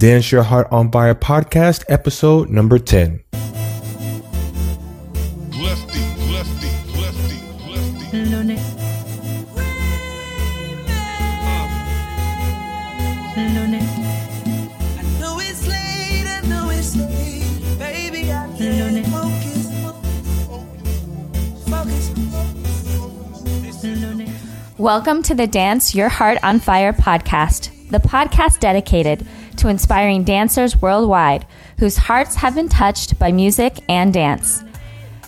Dance Your Heart on Fire podcast, episode number 10. Welcome to the Dance Your Heart on Fire podcast, the podcast dedicated to inspiring dancers worldwide whose hearts have been touched by music and dance.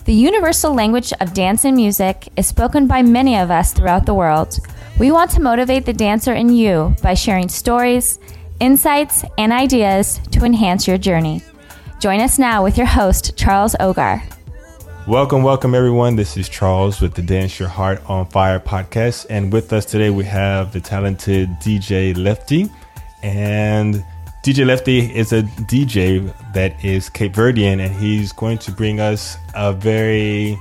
The universal language of dance and music is spoken by many of us throughout the world. We want to motivate the dancer in you by sharing stories, insights, and ideas to enhance your journey. Join us now with your host, Charles Ogar. Welcome, welcome everyone. This is Charles with the Dance Your Heart on Fire podcast. And with us today, we have the talented DJ Lefty. And DJ Lefty is a DJ that is Cape Verdean, and he's going to bring us a very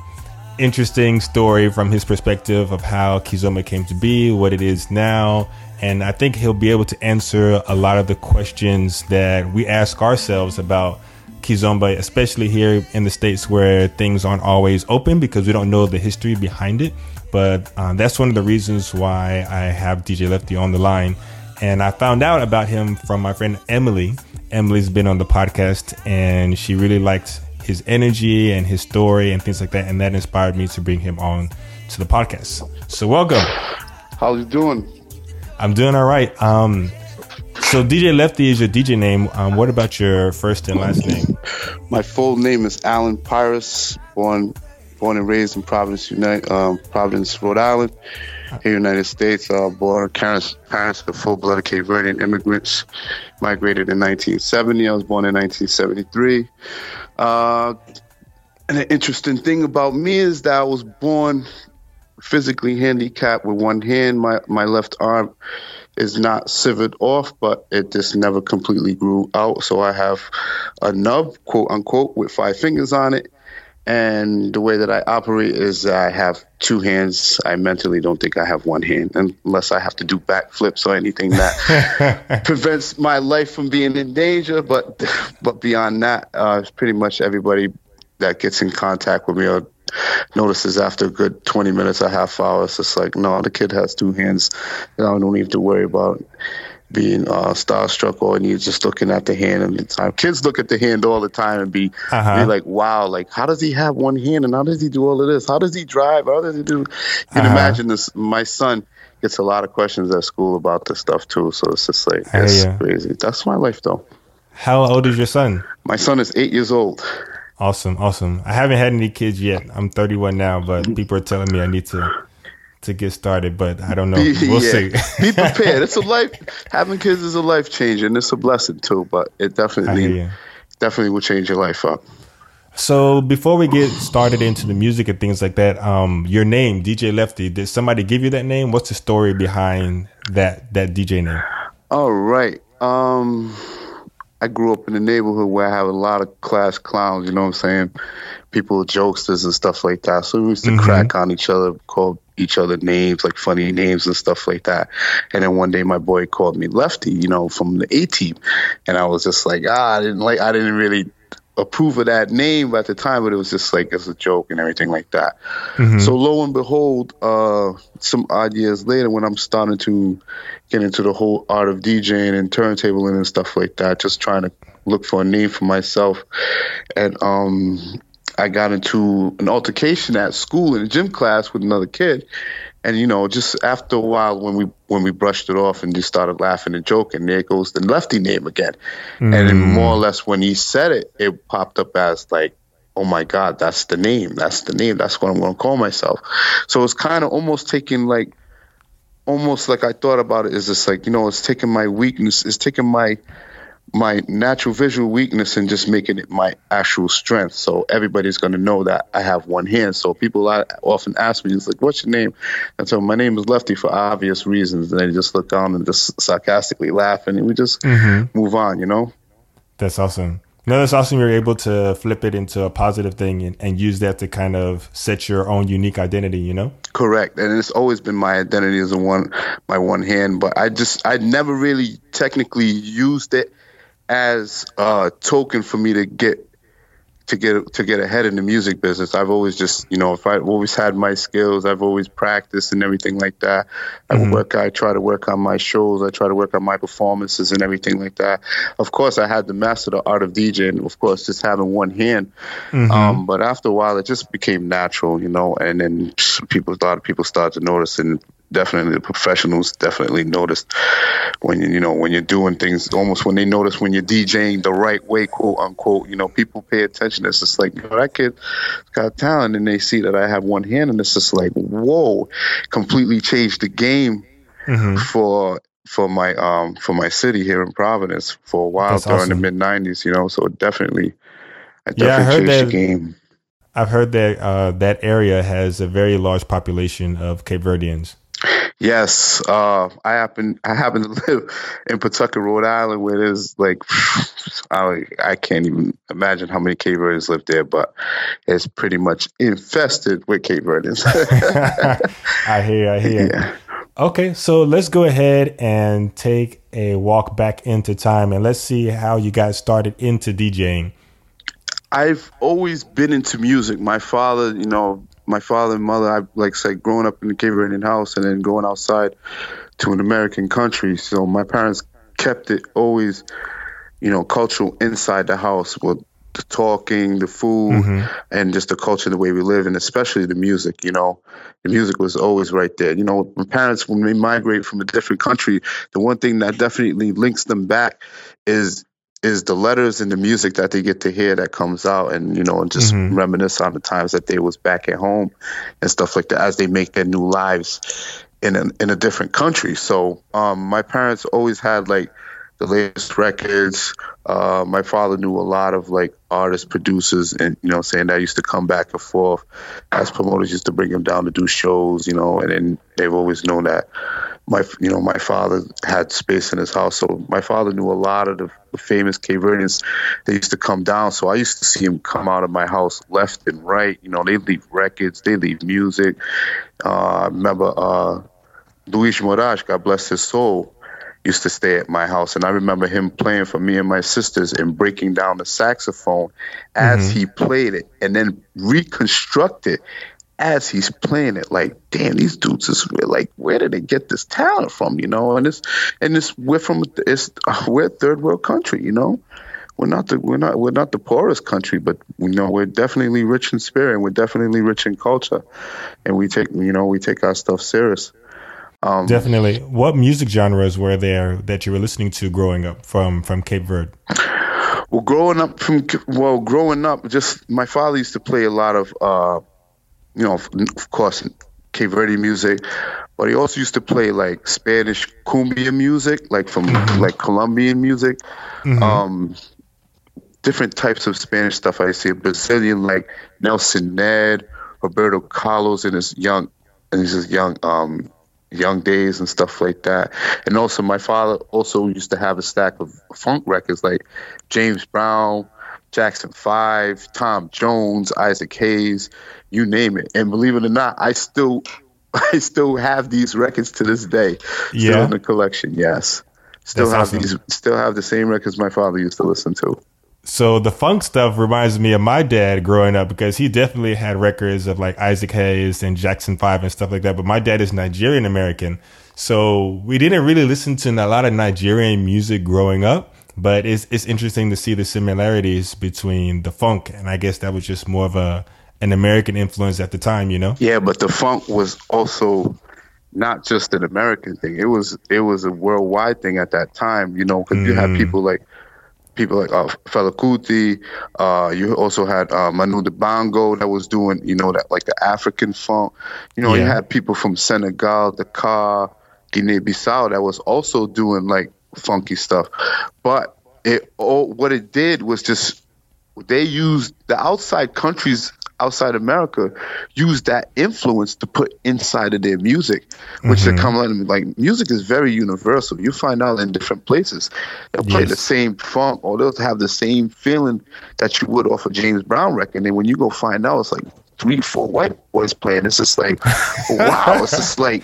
interesting story from his perspective of how Kizomba came to be, what it is now. And I think he'll be able to answer a lot of the questions that we ask ourselves about Kizomba, especially here in the States where things aren't always open because we don't know the history behind it. But uh, that's one of the reasons why I have DJ Lefty on the line. And I found out about him from my friend Emily. Emily's been on the podcast and she really liked his energy and his story and things like that. And that inspired me to bring him on to the podcast. So welcome. How you doing? I'm doing all right. Um, so DJ Lefty is your DJ name. Um, what about your first and last name? My full name is Allen Pires, born born and raised in Providence, United, um, Providence, Rhode Island, in the United States. Uh, born parents parents are full blooded Cape Verdean immigrants. Migrated in 1970. I was born in 1973. Uh, and an interesting thing about me is that I was born physically handicapped with one hand. My my left arm is not severed off, but it just never completely grew out. So I have a nub, quote unquote, with five fingers on it. And the way that I operate is I have two hands. I mentally don't think I have one hand unless I have to do backflips or anything that prevents my life from being in danger. But but beyond that, uh, pretty much everybody that gets in contact with me or notices after a good 20 minutes, a half hour, it's just like, no, the kid has two hands. I don't even have to worry about being uh, starstruck or and you just looking at the hand and the time. Kids look at the hand all the time and be, uh-huh. be like, wow, like how does he have one hand and how does he do all of this? How does he drive? How does he do? You can uh-huh. imagine this. My son gets a lot of questions at school about this stuff too. So it's just like, it's yeah. crazy. That's my life though. How old is your son? My son is eight years old. Awesome, awesome. I haven't had any kids yet. I'm 31 now, but people are telling me I need to to get started, but I don't know. We'll see. Be prepared. It's a life. Having kids is a life changer, and it's a blessing too. But it definitely, definitely will change your life up. So before we get started into the music and things like that, um, your name, DJ Lefty, did somebody give you that name? What's the story behind that that DJ name? All right. Um, I grew up in a neighborhood where I have a lot of class clowns, you know what I'm saying? People jokesters and stuff like that. So we used to mm-hmm. crack on each other, call each other names, like funny names and stuff like that. And then one day my boy called me Lefty, you know, from the A team. And I was just like, ah, I didn't like I didn't really approve of that name at the time, but it was just like as a joke and everything like that. Mm-hmm. So lo and behold, uh, some odd years later, when I'm starting to get into the whole art of DJing and turntabling and stuff like that, just trying to look for a name for myself, and um, I got into an altercation at school in a gym class with another kid, and you know, just after a while, when we when we brushed it off and just started laughing and joking, there goes the lefty name again. Mm. And then more or less when he said it, it popped up as like, oh my God, that's the name. That's the name. That's what I'm gonna call myself. So it's kind of almost taking like almost like I thought about it is just like, you know, it's taking my weakness, it's taking my my natural visual weakness and just making it my actual strength. So everybody's going to know that I have one hand. So people often ask me, it's like, what's your name? And so my name is Lefty for obvious reasons. And they just look down and just sarcastically laugh and we just mm-hmm. move on, you know? That's awesome. No, that's awesome. You're able to flip it into a positive thing and, and use that to kind of set your own unique identity, you know? Correct. And it's always been my identity as a one, my one hand, but I just, I never really technically used it as a token for me to get to get to get ahead in the music business. I've always just, you know, if I've always had my skills, I've always practiced and everything like that. I mm-hmm. work, I try to work on my shows, I try to work on my performances and everything like that. Of course, I had to master the art of DJing, of course, just having one hand. Mm-hmm. Um, but after a while, it just became natural, you know, and then people, a lot of people started to notice and definitely the professionals definitely noticed when you know when you're doing things almost when they notice when you're DJing the right way quote unquote you know people pay attention it's just like you know, that kid got talent and they see that I have one hand and it's just like whoa completely changed the game mm-hmm. for for my um for my city here in Providence for a while That's during awesome. the mid '90s you know so definitely I definitely yeah, I heard changed that, the game. I've heard that uh, that area has a very large population of Cape Verdeans. Yes, uh, I happen I happen to live in Pawtucket, Rhode Island, where there's like I, I can't even imagine how many Cape Verdeans live there, but it's pretty much infested with Cape Verdeans. I hear, I hear. Yeah. Okay, so let's go ahead and take a walk back into time, and let's see how you guys started into DJing. I've always been into music. My father, you know, my father and mother, I like said, growing up in the Cape Verdean house and then going outside to an American country. So my parents kept it always, you know, cultural inside the house with the talking, the food, mm-hmm. and just the culture, the way we live, and especially the music. You know, the music was always right there. You know, my parents when they migrate from a different country, the one thing that definitely links them back is is the letters and the music that they get to hear that comes out and you know and just mm-hmm. reminisce on the times that they was back at home and stuff like that as they make their new lives in a, in a different country so um, my parents always had like the latest records uh, my father knew a lot of like artists producers and you know saying that used to come back and forth as promoters used to bring him down to do shows you know and then they've always known that my you know my father had space in his house, so my father knew a lot of the, the famous Cape Verdeans. They used to come down, so I used to see him come out of my house left and right. You know, they leave records, they leave music. Uh, I remember uh, Luis Morais, God bless his soul, used to stay at my house, and I remember him playing for me and my sisters and breaking down the saxophone as mm-hmm. he played it, and then reconstruct it as he's playing it, like, damn, these dudes is like, where did they get this talent from? You know, and it's and it's we're from it's we're a third world country, you know. We're not the we're not we're not the poorest country, but you know we're definitely rich in spirit and we're definitely rich in culture, and we take you know we take our stuff serious. Um, definitely. What music genres were there that you were listening to growing up from from Cape Verde? Well, growing up from well, growing up, just my father used to play a lot of uh, you know, of course, Cape Verde music, but he also used to play like Spanish cumbia music, like from mm-hmm. like Colombian music, mm-hmm. um, different types of Spanish stuff. I see a Brazilian like Nelson Ned, Roberto Carlos in his young, in his young, um, young days and stuff like that. And also, my father also used to have a stack of funk records like James Brown, Jackson Five, Tom Jones, Isaac Hayes, you name it. And believe it or not, I still I still have these records to this day. Still yeah. in the collection, yes. Still That's have awesome. these still have the same records my father used to listen to. So the funk stuff reminds me of my dad growing up because he definitely had records of like Isaac Hayes and Jackson Five and stuff like that. But my dad is Nigerian American, so we didn't really listen to a lot of Nigerian music growing up. But it's it's interesting to see the similarities between the funk, and I guess that was just more of a an American influence at the time, you know? Yeah, but the funk was also not just an American thing. It was it was a worldwide thing at that time, you know, because mm. you had mm. people like people like uh, Fela Kuti. Uh, you also had uh, Manu Dibango that was doing, you know, that like the African funk. You know, yeah. you had people from Senegal, Dakar, Guinea-Bissau that was also doing like funky stuff. But it all what it did was just they used the outside countries outside America use that influence to put inside of their music, which mm-hmm. they come on like music is very universal. You find out in different places. They'll play yes. the same funk or they'll have the same feeling that you would off a James Brown record. And then when you go find out, it's like three, four white boys playing. It's just like, wow. It's just like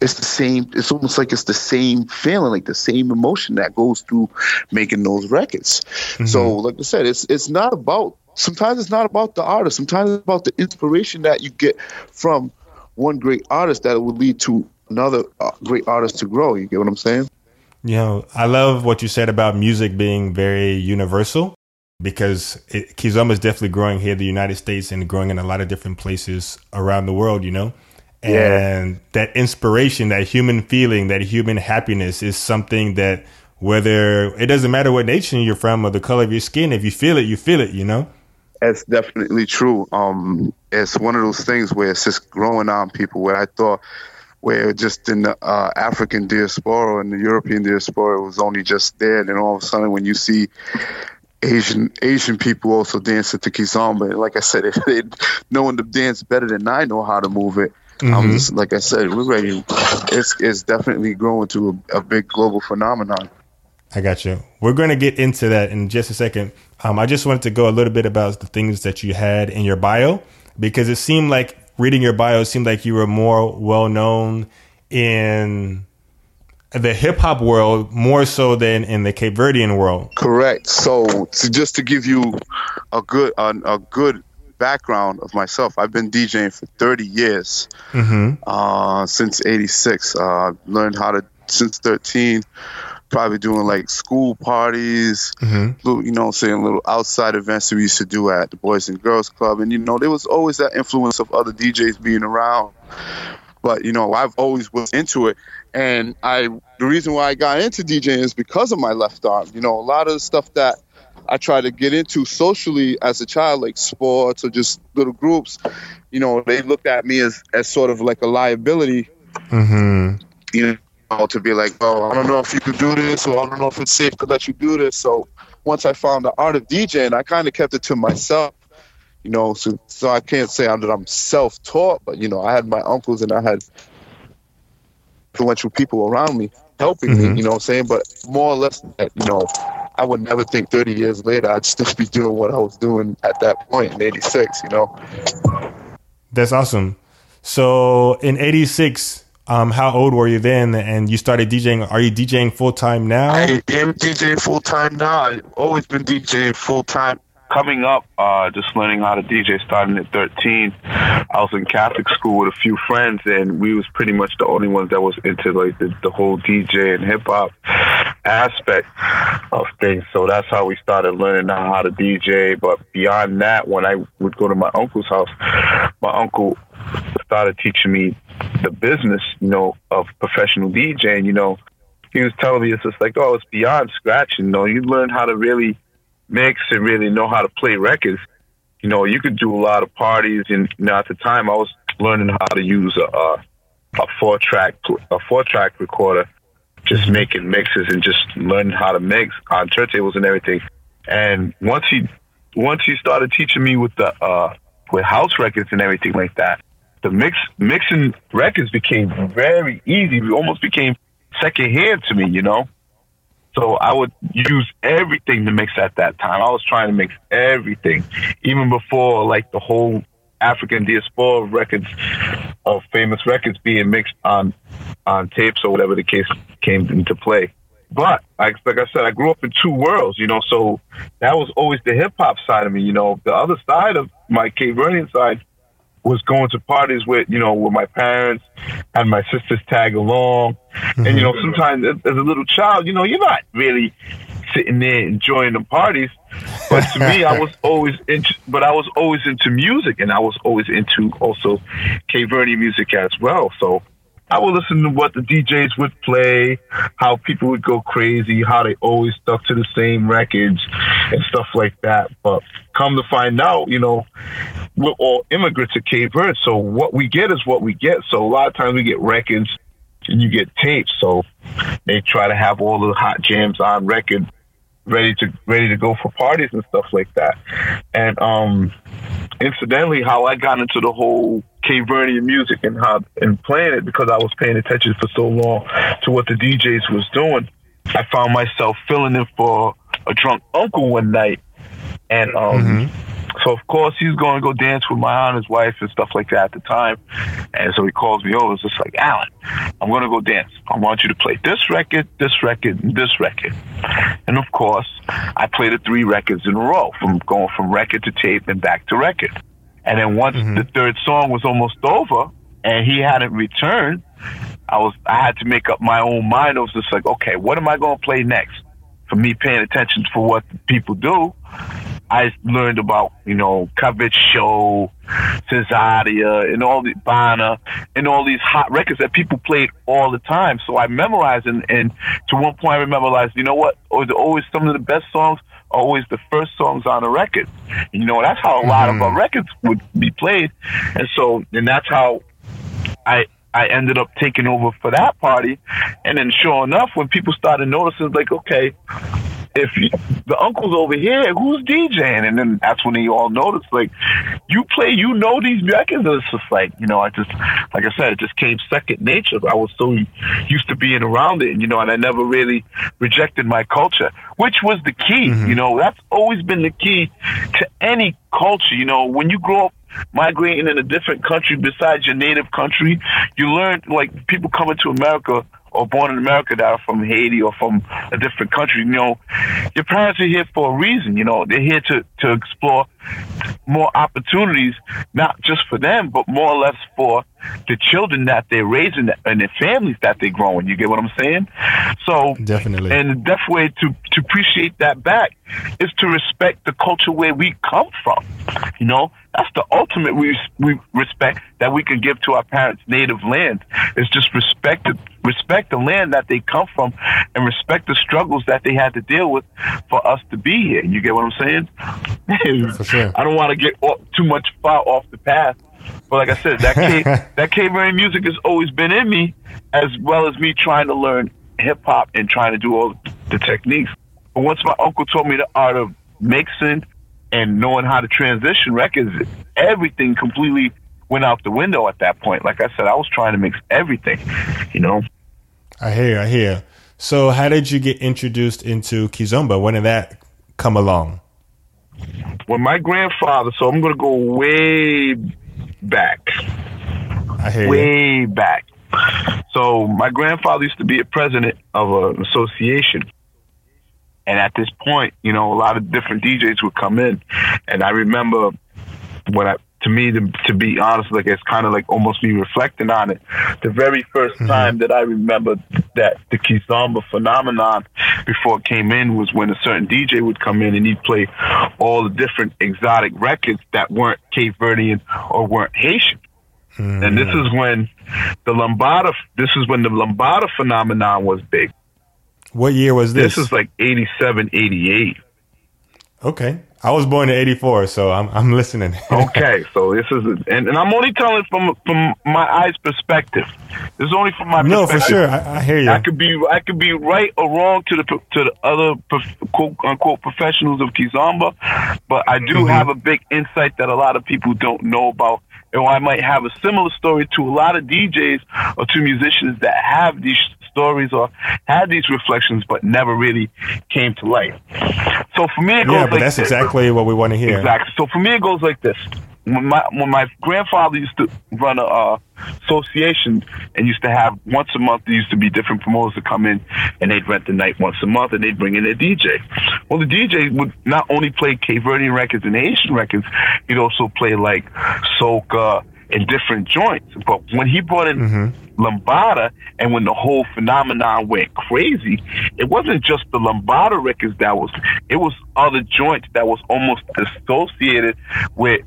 it's the same. It's almost like it's the same feeling, like the same emotion that goes through making those records. Mm-hmm. So, like I said, it's it's not about. Sometimes it's not about the artist. Sometimes it's about the inspiration that you get from one great artist that will lead to another uh, great artist to grow. You get what I'm saying? You know, I love what you said about music being very universal because it, Kizomba is definitely growing here in the United States and growing in a lot of different places around the world, you know? And yeah. that inspiration, that human feeling, that human happiness is something that whether it doesn't matter what nation you're from or the color of your skin, if you feel it, you feel it, you know? That's definitely true. Um, it's one of those things where it's just growing on people where I thought where just in the uh, African diaspora and the European diaspora it was only just there. And then all of a sudden, when you see Asian Asian people also dancing to kizomba, like I said, it, knowing the dance better than I know how to move it. Mm-hmm. I'm just like I said, we're ready. It's it's definitely growing to a, a big global phenomenon. I got you. We're going to get into that in just a second. Um, I just wanted to go a little bit about the things that you had in your bio because it seemed like reading your bio, seemed like you were more well known in the hip hop world more so than in the Cape Verdean world. Correct. So, to, just to give you a good a, a, good background of myself, I've been DJing for 30 years, mm-hmm. uh, since '86. Uh, learned how to since 13 probably doing like school parties, mm-hmm. little, you know, I'm saying little outside events that we used to do at the Boys and Girls Club, and you know, there was always that influence of other DJs being around. But you know, I've always was into it, and I the reason why I got into DJing is because of my left arm. You know, a lot of the stuff that I tried to get into socially as a child, like sports or just little groups, you know, they looked at me as as sort of like a liability. Mm-hmm. You know to be like, oh, I don't know if you could do this, or I don't know if it's safe to let you do this. So once I found the art of DJing, I kind of kept it to myself. You know, so so I can't say that I'm self-taught, but you know, I had my uncles and I had influential people around me helping mm-hmm. me. You know what I'm saying? But more or less, you know, I would never think 30 years later I'd still be doing what I was doing at that point in '86. You know. That's awesome. So in '86 um, how old were you then? And you started DJing. Are you DJing full time now? I am DJing full time now. I've always been DJing full time. Coming up, uh, just learning how to DJ starting at 13. I was in Catholic school with a few friends, and we was pretty much the only ones that was into like the, the whole DJ and hip hop aspect of things. So that's how we started learning how to DJ. But beyond that, when I would go to my uncle's house, my uncle started teaching me the business, you know, of professional DJing, you know, he was telling me it's just like, oh, it's beyond scratching. You know, you learn how to really mix and really know how to play records. You know, you could do a lot of parties, and you at the time I was learning how to use a a, a four track a four track recorder, just making mixes and just learning how to mix on turntables and everything. And once he once he started teaching me with the uh, with house records and everything like that, the mix mixing records became very easy. It almost became secondhand to me, you know. So I would use everything to mix at that time. I was trying to mix everything, even before like the whole African diaspora records of famous records being mixed on on tapes or whatever the case came into play. But like, like I said, I grew up in two worlds, you know, so that was always the hip hop side of me, you know. The other side of my Cape Verdean side was going to parties with, you know, with my parents and my sisters tag along. Mm-hmm. And, you know, mm-hmm. sometimes as a little child, you know, you're not really sitting there enjoying the parties. But to me, I was always into, but I was always into music and I was always into also Cape Verde music as well. So I would listen to what the DJs would play, how people would go crazy, how they always stuck to the same records and stuff like that. But come to find out, you know, we're all immigrants to Cape Verde. So what we get is what we get. So a lot of times we get records and you get tapes. So they try to have all the hot jams on record ready to ready to go for parties and stuff like that. And um incidentally how I got into the whole Cape Verdean music and how and playing it because I was paying attention for so long to what the DJs was doing. I found myself filling in for a drunk uncle one night, and um, mm-hmm. So of course he's going to go dance with my aunt, his wife, and stuff like that at the time. And so he calls me over. It's just like Allen, I'm going to go dance. I want you to play this record, this record, and this record. And of course, I played the three records in a row, from going from record to tape and back to record. And then once mm-hmm. the third song was almost over, and he hadn't returned, I was I had to make up my own mind. I was just like, okay, what am I going to play next? For me paying attention for what people do, I learned about you know Cabo Verde Show, Cesaria, and all the Bana, and all these hot records that people played all the time. So I memorized, and, and to one point I like, you know what? Always some of the best songs always the first songs on a record. You know, that's how a lot mm-hmm. of our records would be played. And so, and that's how I I ended up taking over for that party. And then sure enough, when people started noticing, like, okay, if you, the uncle's over here, who's DJing? And then that's when they all noticed, like, you play, you know these records. And it's just like, you know, I just, like I said, it just came second nature. I was so used to being around it, you know, and I never really rejected my culture, which was the key. Mm-hmm. You know, that's always been the key to any culture. You know, when you grow up migrating in a different country besides your native country, you learn like people coming to America or born in America that are from Haiti or from a different country, you know, your parents are here for a reason. You know, they're here to, to explore more opportunities, not just for them, but more or less for the children that they're raising and their families that they're growing. You get what I'm saying? So definitely, and the best way to to appreciate that back is to respect the culture where we come from. You know, that's the ultimate we, we respect that we can give to our parents' native land. Is just respect the, respect the land that they come from, and respect the struggles that they had to deal with for us to be here. You get what I'm saying? For sure. I don't want to get too much far off the path. But like I said, that Cape, that Verdean music has always been in me, as well as me trying to learn hip hop and trying to do all the techniques. But once my uncle told me the art of mixing and knowing how to transition records, everything completely went out the window at that point. Like I said, I was trying to mix everything, you know. I hear, I hear. So, how did you get introduced into Kizomba? When did that come along? When my grandfather, so I'm going to go way back. I hear way you. back. So my grandfather used to be a president of an association. And at this point, you know, a lot of different DJs would come in. And I remember when I, to me, to, to be honest, like it's kind of like almost me reflecting on it. The very 1st mm-hmm. time that I remember that the Kizomba phenomenon before it came in was when a certain DJ would come in and he'd play all the different exotic records that weren't Cape Verdean or weren't Haitian. And this is when the Lambada, this is when the Lambada phenomenon was big. What year was this? This is like 87, 88. Okay. I was born in '84, so I'm I'm listening. okay, so this is, and, and I'm only telling from from my eyes perspective. This is only from my no, for sure. I, I, hear you. I could be I could be right or wrong to the to the other quote unquote professionals of Kizomba, but I do mm-hmm. have a big insight that a lot of people don't know about and I might have a similar story to a lot of DJs or to musicians that have these stories or had these reflections but never really came to light. So for me, it goes yeah, but like that's this. exactly what we want to hear. Exactly. So for me, it goes like this. When my when my grandfather used to run a uh, association and used to have once a month, there used to be different promoters to come in and they'd rent the night once a month and they'd bring in a DJ. Well, the DJ would not only play Cape Verdean records and Haitian records, he'd also play like soca in different joints. But when he brought in mm-hmm. Lambada and when the whole phenomenon went crazy, it wasn't just the Lambada records that was, it was other joints that was almost associated with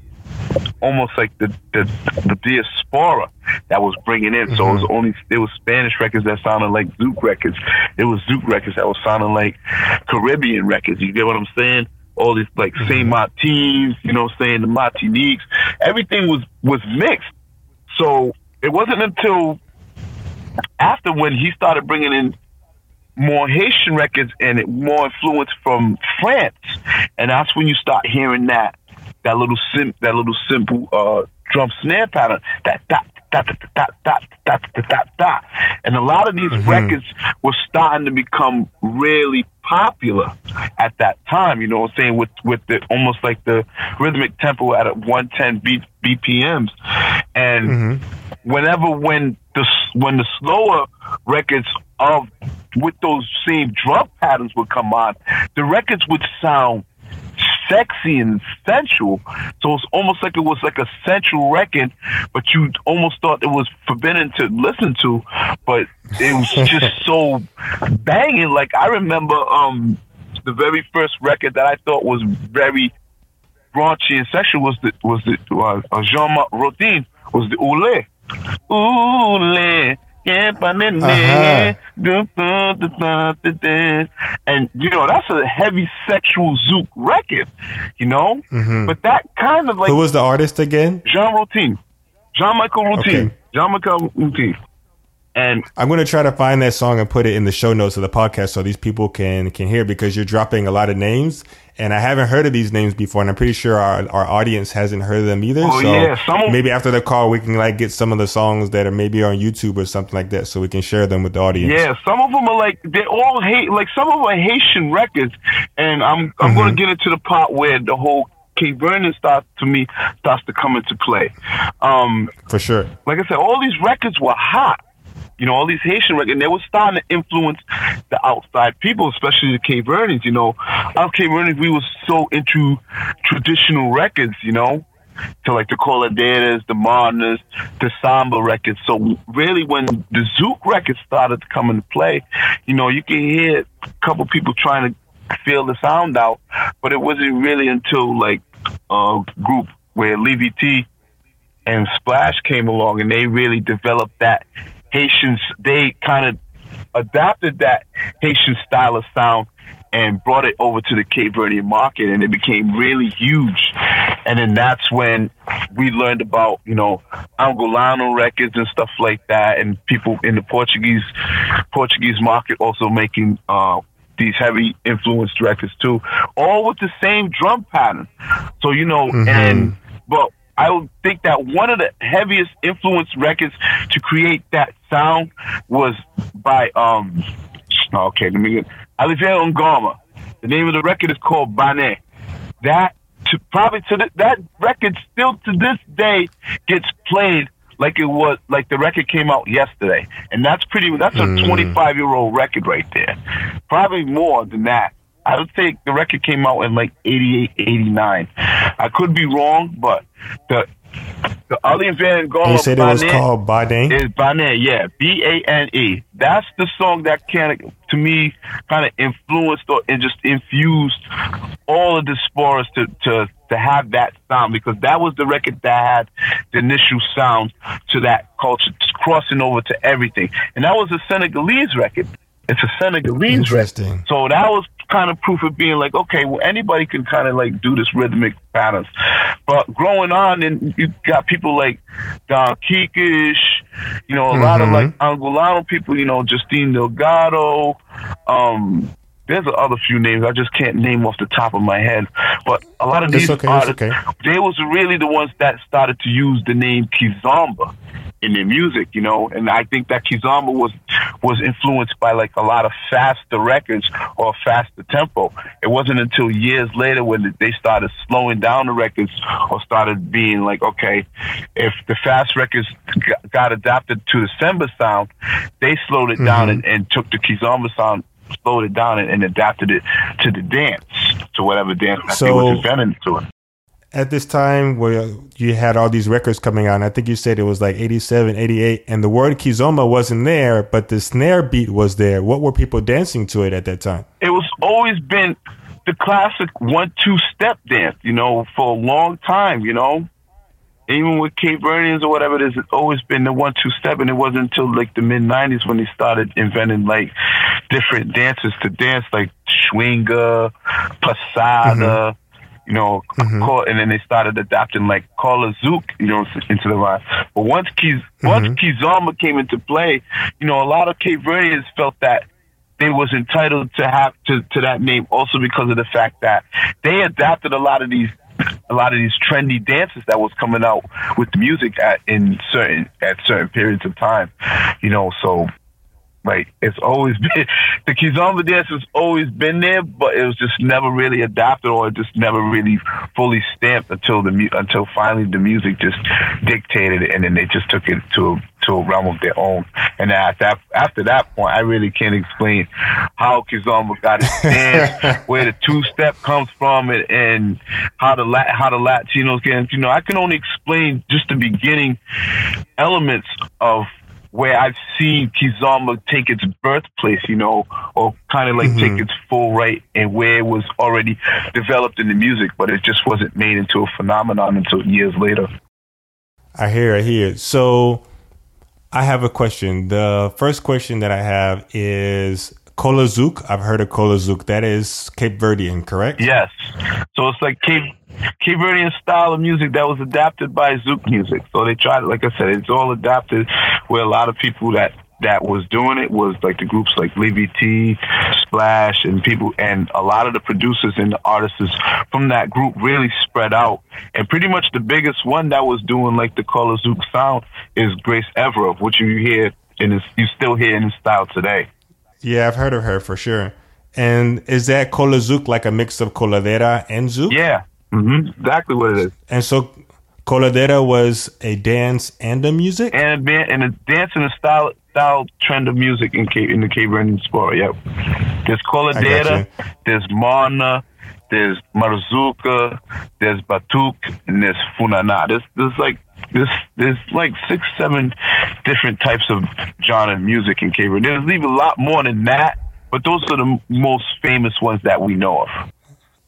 almost like the, the, the diaspora that was bringing in. Mm-hmm. So it was mm-hmm. only, it was Spanish records that sounded like Zouk records. It was Zouk records that was sounding like Caribbean records. You get what I'm saying? All these like mm-hmm. Saint Martins, you know, saying the Martiniques, everything was was mixed. So it wasn't until after when he started bringing in more Haitian records and more influence from France, and that's when you start hearing that that little sim that little simple uh, drum snare pattern. That that that that that that that that that that. And a lot of these Mm-hmm. records were starting to become really popular at that time. You know what I'm saying? With with the almost like the rhythmic tempo at a 110 B, BPMs, and Mm-hmm. whenever when the when the slower records of with those same drum patterns would come on, the records would sound sexy and sensual. So it's almost like it was like a sensual record, but you almost thought it was forbidden to listen to, but it was just so banging. Like I remember um the very first record that I thought was very raunchy and sexual was the was the uh, uh, Jean-Marc Rodin was the Oule. Oule. Uh-huh. and you know that's a heavy sexual zouk record, you know. But that kind of like Who was the artist again? Jean Routine, Jean-Michel Rotin, Okay. Jean-Michel Rotin, and I'm going to try to find that song and put it in the show notes of the podcast so these people can can hear because you're dropping a lot of names and I haven't heard of these names before and I'm pretty sure our, our audience hasn't heard of them either. Oh, so yeah, some maybe after the call we can like get some of the songs that are maybe on YouTube or something like that so we can share them with the audience. Yeah, some of them are like they're all hate. Like some of them are Haitian records, and I'm I'm Mm-hmm. going to get into the part where the whole Cape Vernon starts to me starts to come into play. Um, For sure. like I said, all these records were hot. You know, all these Haitian records, and they were starting to influence the outside people, especially the Cape Verdeans. You know, us Cape Verdeans, we were so into traditional records. You know, to like the Coladeras, the Martiners, the Samba records. So really, when the Zouk records started to come into play, you know, you can hear a couple people trying to feel the sound out, but it wasn't really until like a group where Livity and Splash came along and they really developed that Haitians. They kind of adapted that Haitian style of sound and brought it over to the Cape Verdean market, and it became really huge. And then that's when we learned about you know Angolano records and stuff like that, and people in the Portuguese Portuguese market also making. Uh, these heavy influenced records too, all with the same drum pattern. So you know, and but I would think that one of the heaviest influenced records to create that sound was by um okay, let me get Olivier Ngoma. The name of the record is called Bane. That to probably to the, that record still to this day gets played like it was like the record came out yesterday. And that's pretty that's a 25 year old record right there. Probably more than that. I would think the record came out in like 88, 89. I could be wrong, but the the Ali Van Gogh you said it was called Bade? is Bane, yeah, B A N E. That's the song that kind of, to me, kind of influenced or and just infused all of the spores to, to to have that sound because that was the record that had the initial sound to that culture, crossing over to everything, and that was a Senegalese record. It's a Senegalese record. Interesting. So that was kind of proof of being like, okay, well, anybody can kind of like do this rhythmic patterns. But growing on, and you got people like Don Kikas, you know, a lot of like Angolano people, you know, Justino Delgado. Um, there's other few names I just can't name off the top of my head, but a lot of It's these okay, artists, okay. they was really the ones that started to use the name Kizomba in their music, you know, and I think that Kizomba was was influenced by like a lot of faster records or faster tempo. It wasn't until years later when they started slowing down the records or started being like, okay, if the fast records got adapted to the Semba sound, they slowed it down mm-hmm. and, and took the Kizomba sound, slowed it down and, and adapted it to the dance, to whatever dance that they So- was invented to it. At this time where you had all these records coming out, and I think you said it was like 87, 88, and the word Kizomba wasn't there, but the snare beat was there. What were people dancing to it at that time? it was always been the classic one two step dance, you know, for a long time, you know. Even with Cape Verdeans or whatever it is, it's always been the one two step and it wasn't until like the mid nineties when they started inventing like different dances to dance like swinga, passada, mm-hmm. You know, mm-hmm. call, and then they started adapting like Kola Zouk, you know, into the rhyme. But once Kiz, mm-hmm. once Kizomba came into play, you know, a lot of Cape Verdeans felt that they was entitled to have to, to that name also because of the fact that they adapted a lot of these a lot of these trendy dances that was coming out with the music at in certain at certain periods of time. You know, so like it's always been the Kizomba dance has always been there, but it was just never really adopted or just never really fully stamped until the until finally the music just dictated it, and then they just took it to to a realm of their own. And at that after that point, I really can't explain how Kizomba got its dance, where the two step comes from, it, and how the how the Latinos get. You know, I can only explain just the beginning elements of where I've seen Kizomba take its birthplace, you know, or kind of like mm-hmm. take its full right and where it was already developed in the music, but it just wasn't made into a phenomenon until years later. I hear, I hear. So I have a question. The first question that I have is Kola Zouk. I've heard of Kola Zouk. That is Cape Verdean, correct? Yes. So it's like Cape Cape style of music that was adapted by Zouk music. So they tried, like I said, it's all adapted. Where a lot of people that that was doing it was like the groups like Levy T, Splash, and people, and a lot of the producers and the artists from that group really spread out. And pretty much the biggest one that was doing like the Kola Zouk sound is Grace Évora, which you hear and you still hear in his style today. Yeah, I've heard of her for sure. And is that Kola Zouk like a mix of Coladera and Zouk? Yeah, mm-hmm. exactly what it is. And so Coladera was a dance and a music? And a, and a dance and a style style trend of music in Cape, in the Cape Verdean sport, yep. There's Coladera, there's Morna, there's Mazurka, there's Batuk, and there's Funana. There's, there's like there's there's like six, seven different types of genre music in Cape Verde. There's even a lot more than that, but those are the most famous ones that we know of.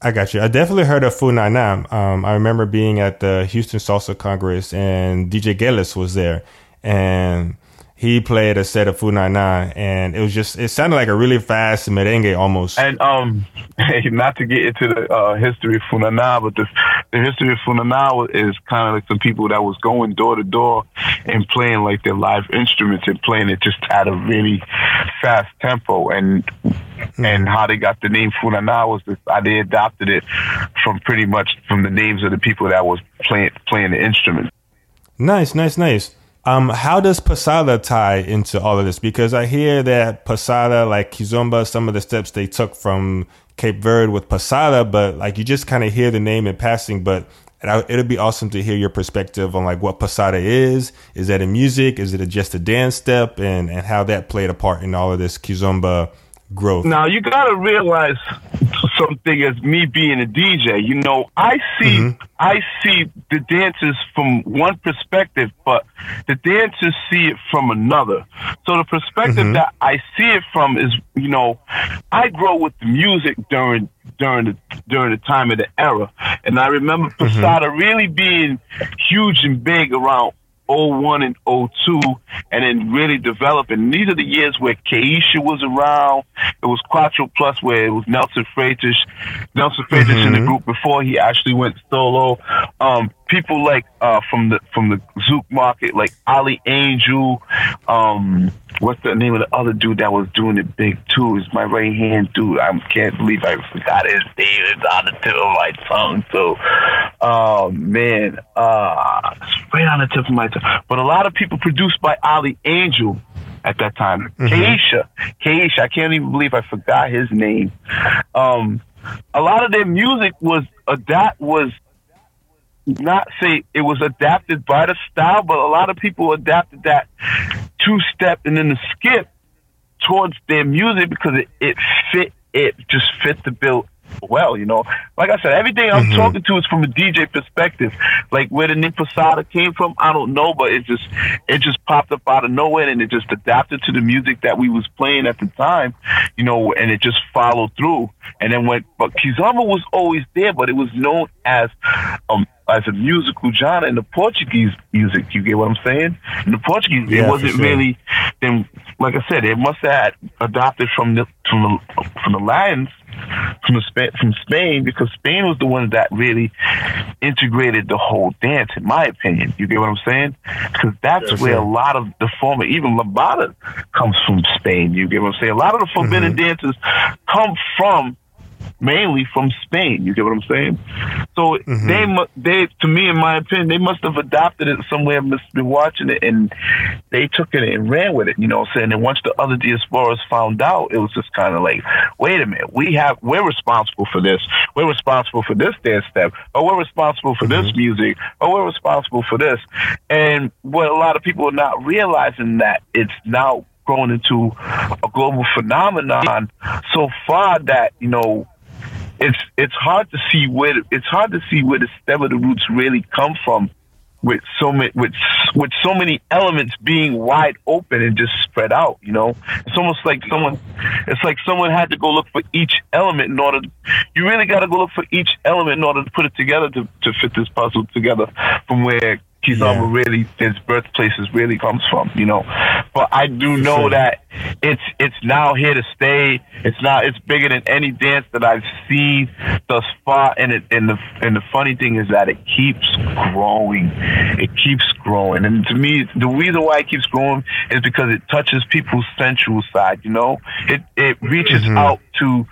I got you. I definitely heard of Funana. Um, I remember being at the Houston Salsa Congress and DJ Gelis was there, and he played a set of Funana, and it was just it sounded like a really fast merengue almost. And um, not to get into the uh, history of Funana, but the the history of Funana is kind of like some people that was going door to door and playing like their live instruments and playing it just at a really fast tempo, and mm-hmm. and how they got the name Funana was this, they adopted it from pretty much from the names of the people that was playing playing the instrument. Nice, nice, nice. Um, how does Passada tie into all of this? Because I hear that Passada, like Kizomba, some of the steps they took from Cape Verde with Passada, but like you just kind of hear the name in passing. But it'll be awesome to hear your perspective on like what Posada is. Is that a music? Is it a, just a dance step? And and how that played a part in all of this Kizomba growth. Now you got to realize something as me being a DJ. You know, I see mm-hmm. I see the dancers from one perspective, but the dancers see it from another. So the perspective mm-hmm. that I see it from is, you know, I grow with the music during during the during the time of the era, and I remember mm-hmm. Passada really being huge and big around 01 and 02 and then really developing. These are the years where Keisha was around. It was Quattro Plus where it was Nelson Freitas. Nelson Freitas mm-hmm. in the mm-hmm. group before he actually went solo. Um, people like uh, from the from the Zouk market, like Ali Angel. Um, what's the name of the other dude that was doing it big too? Is my right hand dude. I can't believe I forgot his name. It's on the tip of my tongue. So, oh man, uh, right on the tip of my tongue. But a lot of people produced by Ali Angel at that time. mm hmm Keisha, Keisha. I can't even believe I forgot his name. Um, a lot of their music was that was not say it was adapted by the style, but a lot of people adapted that two step and then the skip towards their music because it, it fit it just fit the bill well, you know. Like I said, everything I'm mm-hmm. talking to is from a DJ perspective. Like where the Nick Passada came from, I don't know, but it just it just popped up out of nowhere and it just adapted to the music that we was playing at the time, you know, and it just followed through. And then when but Kizomba was always there, but it was known as um as a musical genre in the Portuguese music. You get what I'm saying? In the Portuguese, yeah, it wasn't sure. really. Then, like I said, it must have adopted from the from the from the Latins from Spain, from Spain because Spain was the one that really integrated the whole dance, in my opinion. You get what I'm saying? Because that's yes, where a lot of the former, even lambada, comes from Spain. You get what I'm saying? A lot of the forbidden mm-hmm. dances come from mainly from Spain. You get what I'm saying? So mm-hmm. they they to me, in my opinion, they must have adopted it somewhere. Must been watching it, and they took it and ran with it. You know what I'm saying? And once the other diasporas found out, it was just kind of like, wait a minute, we have we're responsible for this. We're responsible for this dance step, or we're responsible for mm-hmm. this music, or we're responsible for this. And what a lot of people are not realizing that it's now grown into a global phenomenon so far that you know it's it's hard to see where it's hard to see where the stem of the roots really come from with so many with with so many elements being wide open and just spread out you know it's almost like someone it's like someone had to go look for each element in order to, you really got to go look for each element in order to put it together to, to fit this puzzle together from where Kizomba yeah. really its birthplaces really comes from, you know. But I do know sure. that it's it's now here to stay. It's not it's bigger than any dance that I've seen thus far. And it and the and the funny thing is that it keeps growing. It keeps growing. And to me, the reason why it keeps growing is because it touches people's sensual side. You know, it it reaches mm-hmm. out to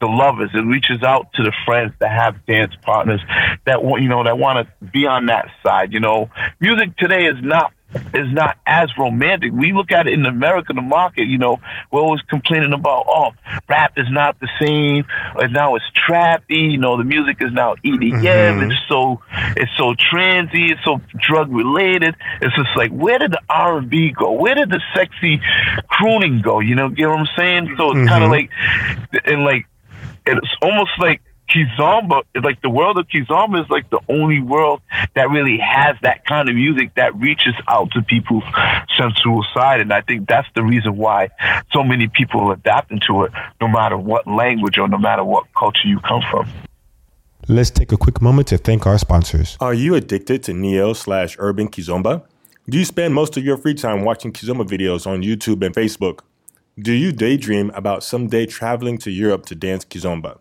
the lovers. It reaches out to the friends that have dance partners that want you know that want to be on that side. You know, music today is not is not as romantic. We look at it in America, the market, you know, we're always complaining about, oh, rap is not the same. And now it's trappy, you know, the music is now EDM. Mm-hmm. It's so, it's so transy. It's so drug related. It's just like, where did the R&B go? Where did the sexy crooning go? You know, you know what I'm saying? So it's mm-hmm. kind of like, and like, it's almost like Kizomba, like the world of Kizomba is like the only world that really has that kind of music that reaches out to people's sensual side. And I think that's the reason why so many people are adapting to it, no matter what language or no matter what culture you come from. Let's take a quick moment to thank our sponsors. Are you addicted to Neo slash Urban Kizomba? Do you spend most of your free time watching Kizomba videos on YouTube and Facebook? Do you daydream about someday traveling to Europe to dance Kizomba?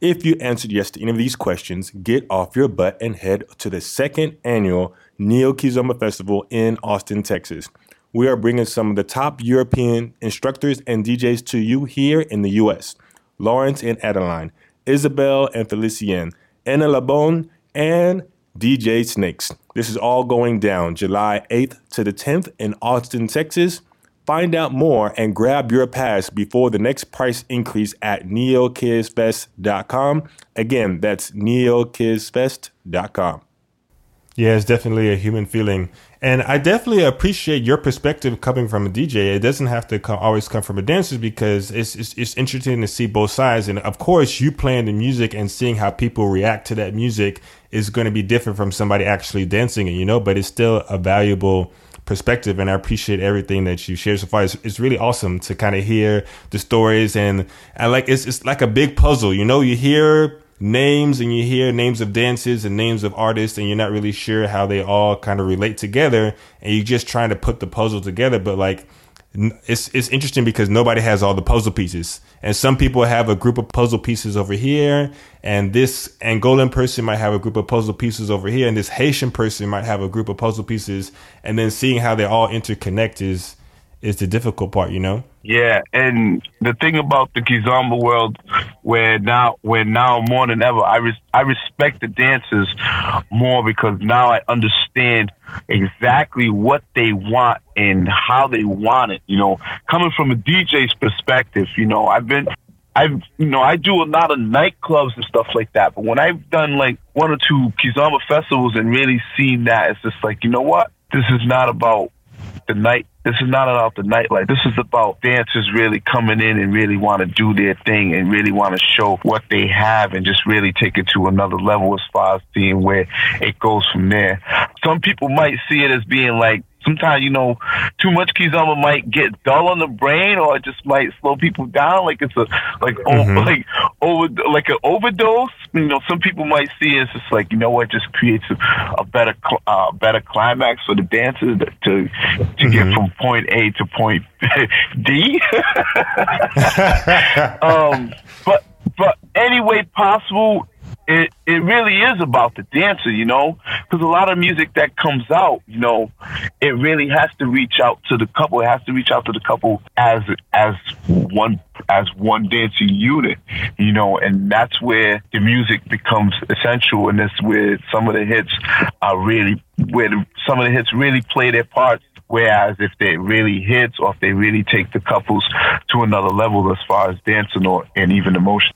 If you answered yes to any of these questions, get off your butt and head to the second annual Neo Kizomba Festival in Austin, Texas. We are bringing some of the top European instructors and DJs to you here in the US. Lawrence and Adeline, Isabel and Felicien, Anna Labone, and DJ Snakes. This is all going down July 8th to the 10th in Austin, Texas. Find out more and grab your pass before the next price increase at neokizfest.com. Again, that's neokizfest.com. Yeah, it's definitely a human feeling. And I definitely appreciate your perspective coming from a DJ. It doesn't have to come, always come from a dancer because it's, it's, it's interesting to see both sides. And of course, you playing the music and seeing how people react to that music is going to be different from somebody actually dancing it, you know, but it's still a valuable perspective and I appreciate everything that you shared so far. It's, it's really awesome to kind of hear the stories and I like it's it's like a big puzzle, you know, you hear names and you hear names of dances and names of artists and you're not really sure how they all kind of relate together and you're just trying to put the puzzle together but like it's it's interesting because nobody has all the puzzle pieces, and some people have a group of puzzle pieces over here, and this Angolan person might have a group of puzzle pieces over here, and this Haitian person might have a group of puzzle pieces, and then seeing how they all interconnect is is the difficult part, you know. Yeah, and the thing about the Kizomba world, where now, where now more than ever, I res- I respect the dancers more because now I understand exactly what they want and how they want it. You know, coming from a DJ's perspective, you know, I've been. I've, you know, I do a lot of nightclubs and stuff like that. But when I've done like one or two Kizomba festivals and really seen that, it's just like, you know what? This is not about the night. This is not about the nightlife. This is about dancers really coming in and really want to do their thing and really want to show what they have and just really take it to another level as far as seeing where it goes from there. Some people might see it as being like sometimes you know too much kizomba might get dull on the brain or it just might slow people down like it's a like mm-hmm. like over like an overdose you know some people might see it as just like you know what just creates a, a better uh, better climax for the dancers to to mm-hmm. get from point A to point D um but but any way possible it it really is about the dancer, you know. because a lot of music that comes out, you know, it really has to reach out to the couple. It has to reach out to the couple as as one as one dancing unit, you know, and that's where the music becomes essential, and that's where some of the hits are really where the, some of the hits really play their parts Whereas if they really hit or if they really take the couples to another level as far as dancing or and even emotion.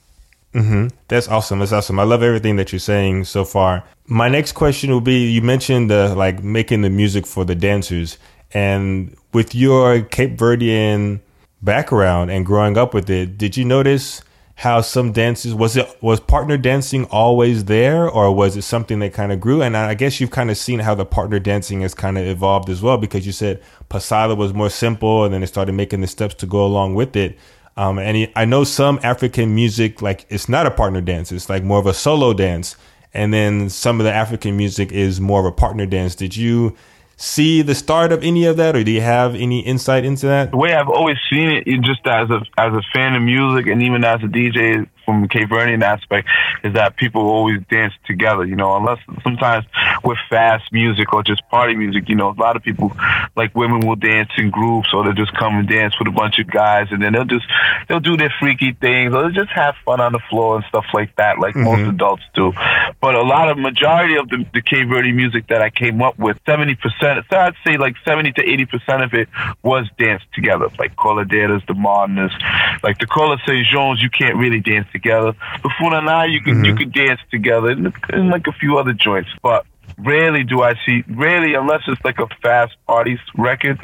Mm-hmm. That's awesome. That's awesome. I love everything that you're saying so far. My next question will be: You mentioned the like making the music for the dancers, and with your Cape Verdean background and growing up with it, did you notice how some dances was it was partner dancing always there or was it something that kind of grew and i guess you've kind of seen how the partner dancing has kind of evolved as well because you said Passada was more simple and then it started making the steps to go along with it um, and i know some african music like it's not a partner dance. It's like more of a solo dance. And then some of the african music is more of a partner dance. Did you see the start of any of that, or do you have any insight into that? The way I've always seen it, just as a as a fan of music and even as a DJ, from Cape Verdean aspect is that people always dance together, you know, unless sometimes with fast music or just party music, you know, a lot of people like women will dance in groups or they'll just come and dance with a bunch of guys and then they'll just they'll do their freaky things or they'll just have fun on the floor and stuff like that, like mm-hmm. most adults do. But a lot of majority of the, the Cape Verde music that I came up with, seventy percent so I'd say like seventy to eighty percent of it was danced together. Like Coladeiras, the Modernists, like the Cola San Jon, you can't really dance together together. Before and now, you can mm-hmm. you can dance together and, and like a few other joints, but rarely do I see rarely unless it's like a fast party record.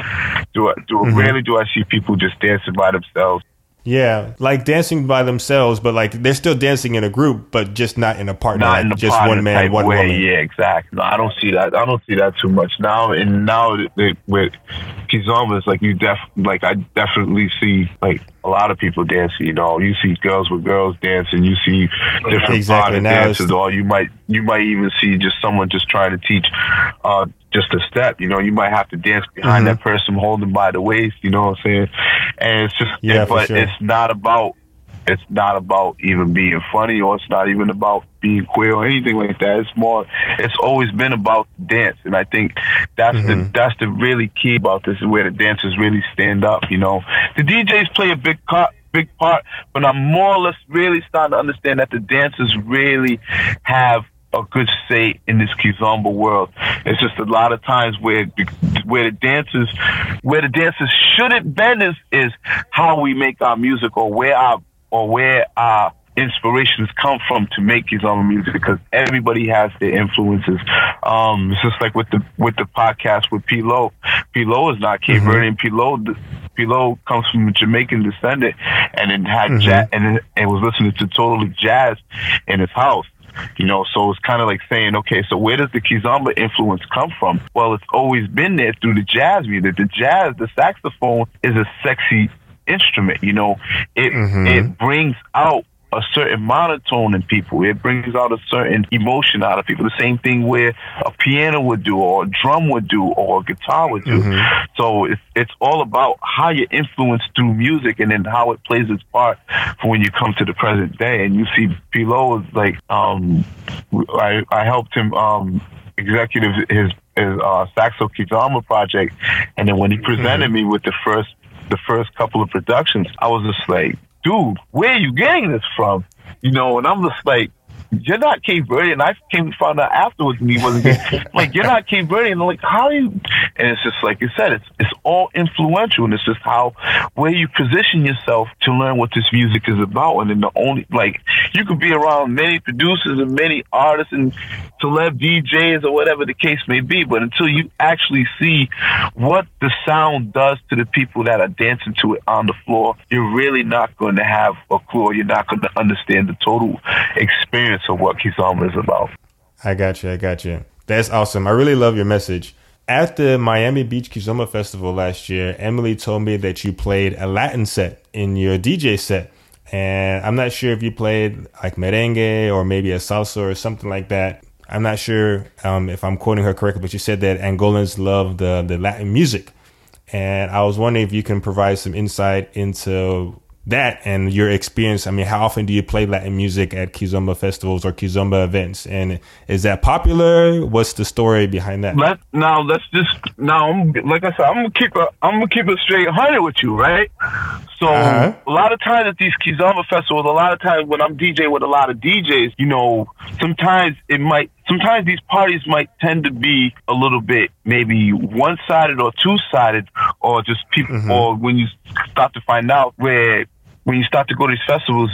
Do I do mm-hmm. rarely do I see people just dancing by themselves. Yeah, like dancing by themselves, but like they're still dancing in a group, but just not in a partner. Not in just one man, one way. woman. Yeah, exactly. No, I don't see that. I don't see that too much now. And now with Kizomba, like you def like I definitely see like a lot of people dancing. You know, you see girls with girls dancing. You see different exactly. dances, or you might you might even see just someone just trying to teach uh, just a step. You know, you might have to dance behind mm-hmm. that person holding by the waist. You know what I'm saying? And it's just, yeah, but sure. it's not about it's not about even being funny or it's not even about being queer or anything like that. It's more it's always been about dance. And I think that's mm-hmm. the that's the really key about this is where the dancers really stand up, you know. The DJs play a big part big part, but I'm more or less really starting to understand that the dancers really have a good say in this kizomba world. It's just a lot of times where where the dancers where the dancers shouldn't bend is is how we make our music or where our or where our inspirations come from to make his own music because everybody has their influences. Um, it's just like with the with the podcast with Pilo. P Lo is not Cape mm-hmm. Verdean. Pilo P Lo comes from a Jamaican descendant and it had mm-hmm. jazz and, it, and was listening to totally jazz in his house. You know, so it's kind of like saying, okay, so where does the kizomba influence come from? Well, it's always been there through the jazz music. The jazz, the saxophone is a sexy instrument. You know, it mm-hmm. it brings out a certain monotone in people. It brings out a certain emotion out of people. The same thing where a piano would do, or a drum would do, or a guitar would do. Mm-hmm. So it's it's all about how you influence through music, and then how it plays its part for when you come to the present day. And you see, Pilo is like, um, I I helped him um, executive his his uh, Saxo Kizomba project, and then when he presented mm-hmm. me with the first the first couple of productions, I was just like, dude, where are you getting this from? You know, and I'm just like, you're not Cape Verdean. I came to find out afterwards and he wasn't like, you're not Cape Verdean. And I'm like, how are you? And it's just like you said, it's it's all influential, and it's just how where you position yourself to learn what this music is about. And then the only like you could be around many producers and many artists and celeb DJs or whatever the case may be, but until you actually see what the sound does to the people that are dancing to it on the floor, you're really not going to have a clue. You're not going to understand the total experience of what Kizomba is about. I got you. I got you. That's awesome. I really love your message. At the Miami Beach Kizomba Festival last year, Emily told me that you played a Latin set in your DJ set. And I'm not sure if you played like merengue or maybe a salsa or something like that. I'm not sure um, if I'm quoting her correctly, but she said that Angolans love the, the Latin music. And I was wondering if you can provide some insight into that and your experience. I mean, how often do you play Latin music at Kizomba festivals or Kizomba events? And is that popular? What's the story behind that? Let now let's just now I'm, like I said, I'm gonna keep a I'm gonna keep it straight hundred with you, right? So uh-huh. a lot of times at these Kizomba festivals, a lot of times when I'm DJ with a lot of DJs, you know, sometimes it might sometimes these parties might tend to be a little bit maybe one sided or two sided or just people mm-hmm. or when you start to find out where when you start to go to these festivals,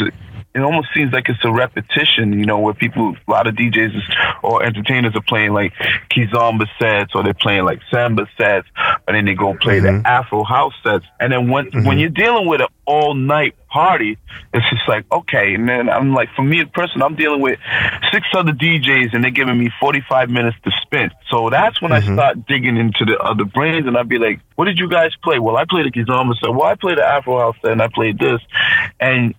it, almost seems like it's a repetition, you know, where people, a lot of DJs or entertainers are playing like Kizomba sets or they're playing like Samba sets, and then they go play mm-hmm. the Afro house sets. And then when, mm-hmm. when you're dealing with an all night party, it's just like, okay. And then I'm like, for me in person, I'm dealing with six other DJs and they're giving me 45 minutes to spin. So that's when mm-hmm. I start digging into the other brains and I'd be like, what did you guys play? Well, I played the Kizomba set. Well, I played the Afro house set and I played this. And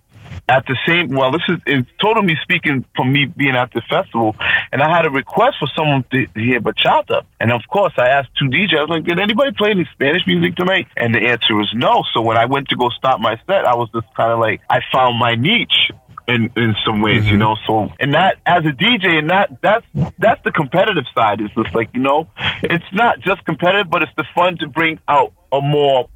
at the same well this is it's totally speaking from me being at the festival and I had a request for someone to hear bachata and of course I asked two DJs I was like did anybody play any Spanish music tonight and the answer was no so when I went to go start my set I was just kind of like I found my niche in in some ways, mm-hmm. you know. So and that as a DJ, and that that's that's the competitive side. It's just like you know, it's not just competitive, but it's the fun to bring out a more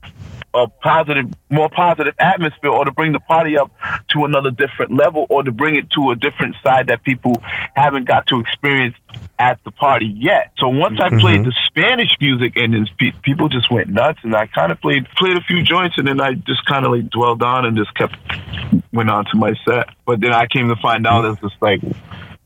a positive, more positive atmosphere, or to bring the party up to another different level, or to bring it to a different side that people haven't got to experience at the party yet. So once I played mm-hmm. the Spanish music, and then people just went nuts, and I kind of played played a few joints, and then I just kind of like dwelled on and just kept went on to my set. But then I came to find out it's just like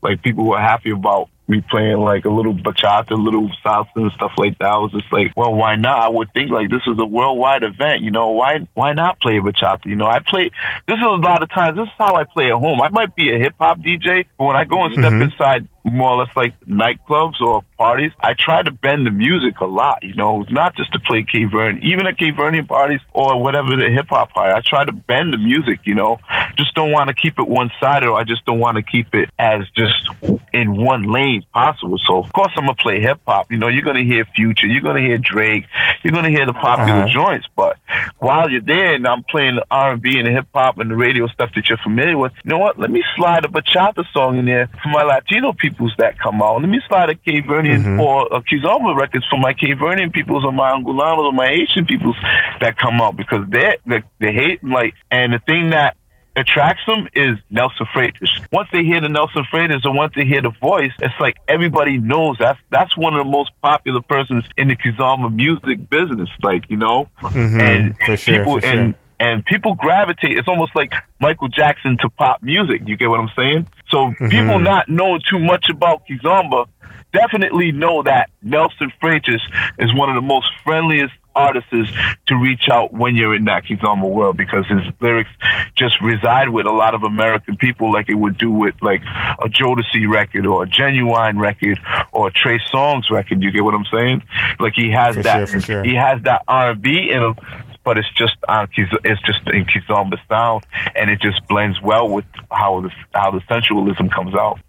like people were happy about me playing like a little bachata, little salsa and stuff like that. I was just like, well, why not? I would think like this is a worldwide event, you know, why why not play bachata? You know, I play this is a lot of times this is how I play at home. I might be a hip hop DJ, but when I go and step mm-hmm. inside more or less like nightclubs or parties, I try to bend the music a lot, you know, not just to play Cape Verde, even at Cape Verdean parties or whatever the hip hop party. I try to bend the music, you know, just don't want to keep it one sided or I just don't want to keep it as just in one lane possible. So of course I'm gonna play hip hop. You know, you're gonna hear Future, you're gonna hear Drake, you're gonna hear the popular uh-huh. joints. But while you're there and I'm playing the R and B and the hip hop and the radio stuff that you're familiar with, you know what? Let me slide a bachata song in there for my Latino people peoples that come out. Let me slide a Cape Verdean mm-hmm. or a Kizomba records for my Cape Verdean peoples or my Angolanos or my Haitian peoples that come out because they they, they hate like and the thing that attracts them is Nelson Freitas. Once they hear the Nelson Freitas or once they hear the voice, it's like everybody knows that's that's one of the most popular persons in the Kizomba music business. Like you know, mm-hmm. and for sure, people for and and people gravitate. It's almost like Michael Jackson to pop music. You get what I'm saying? So mm-hmm. people not knowing too much about Kizomba definitely know that Nelson Freitas is one of the most friendliest artists to reach out when you're in that Kizomba world because his lyrics just reside with a lot of American people like it would do with like a Jodeci record or a Ginuwine record or a Trey Songz record. You get what I'm saying? Like he has for that sure, sure. he has that R&B in him but it's just uh, on it's just in Kizomba sound, and it just blends well with how the how the sensualism comes out.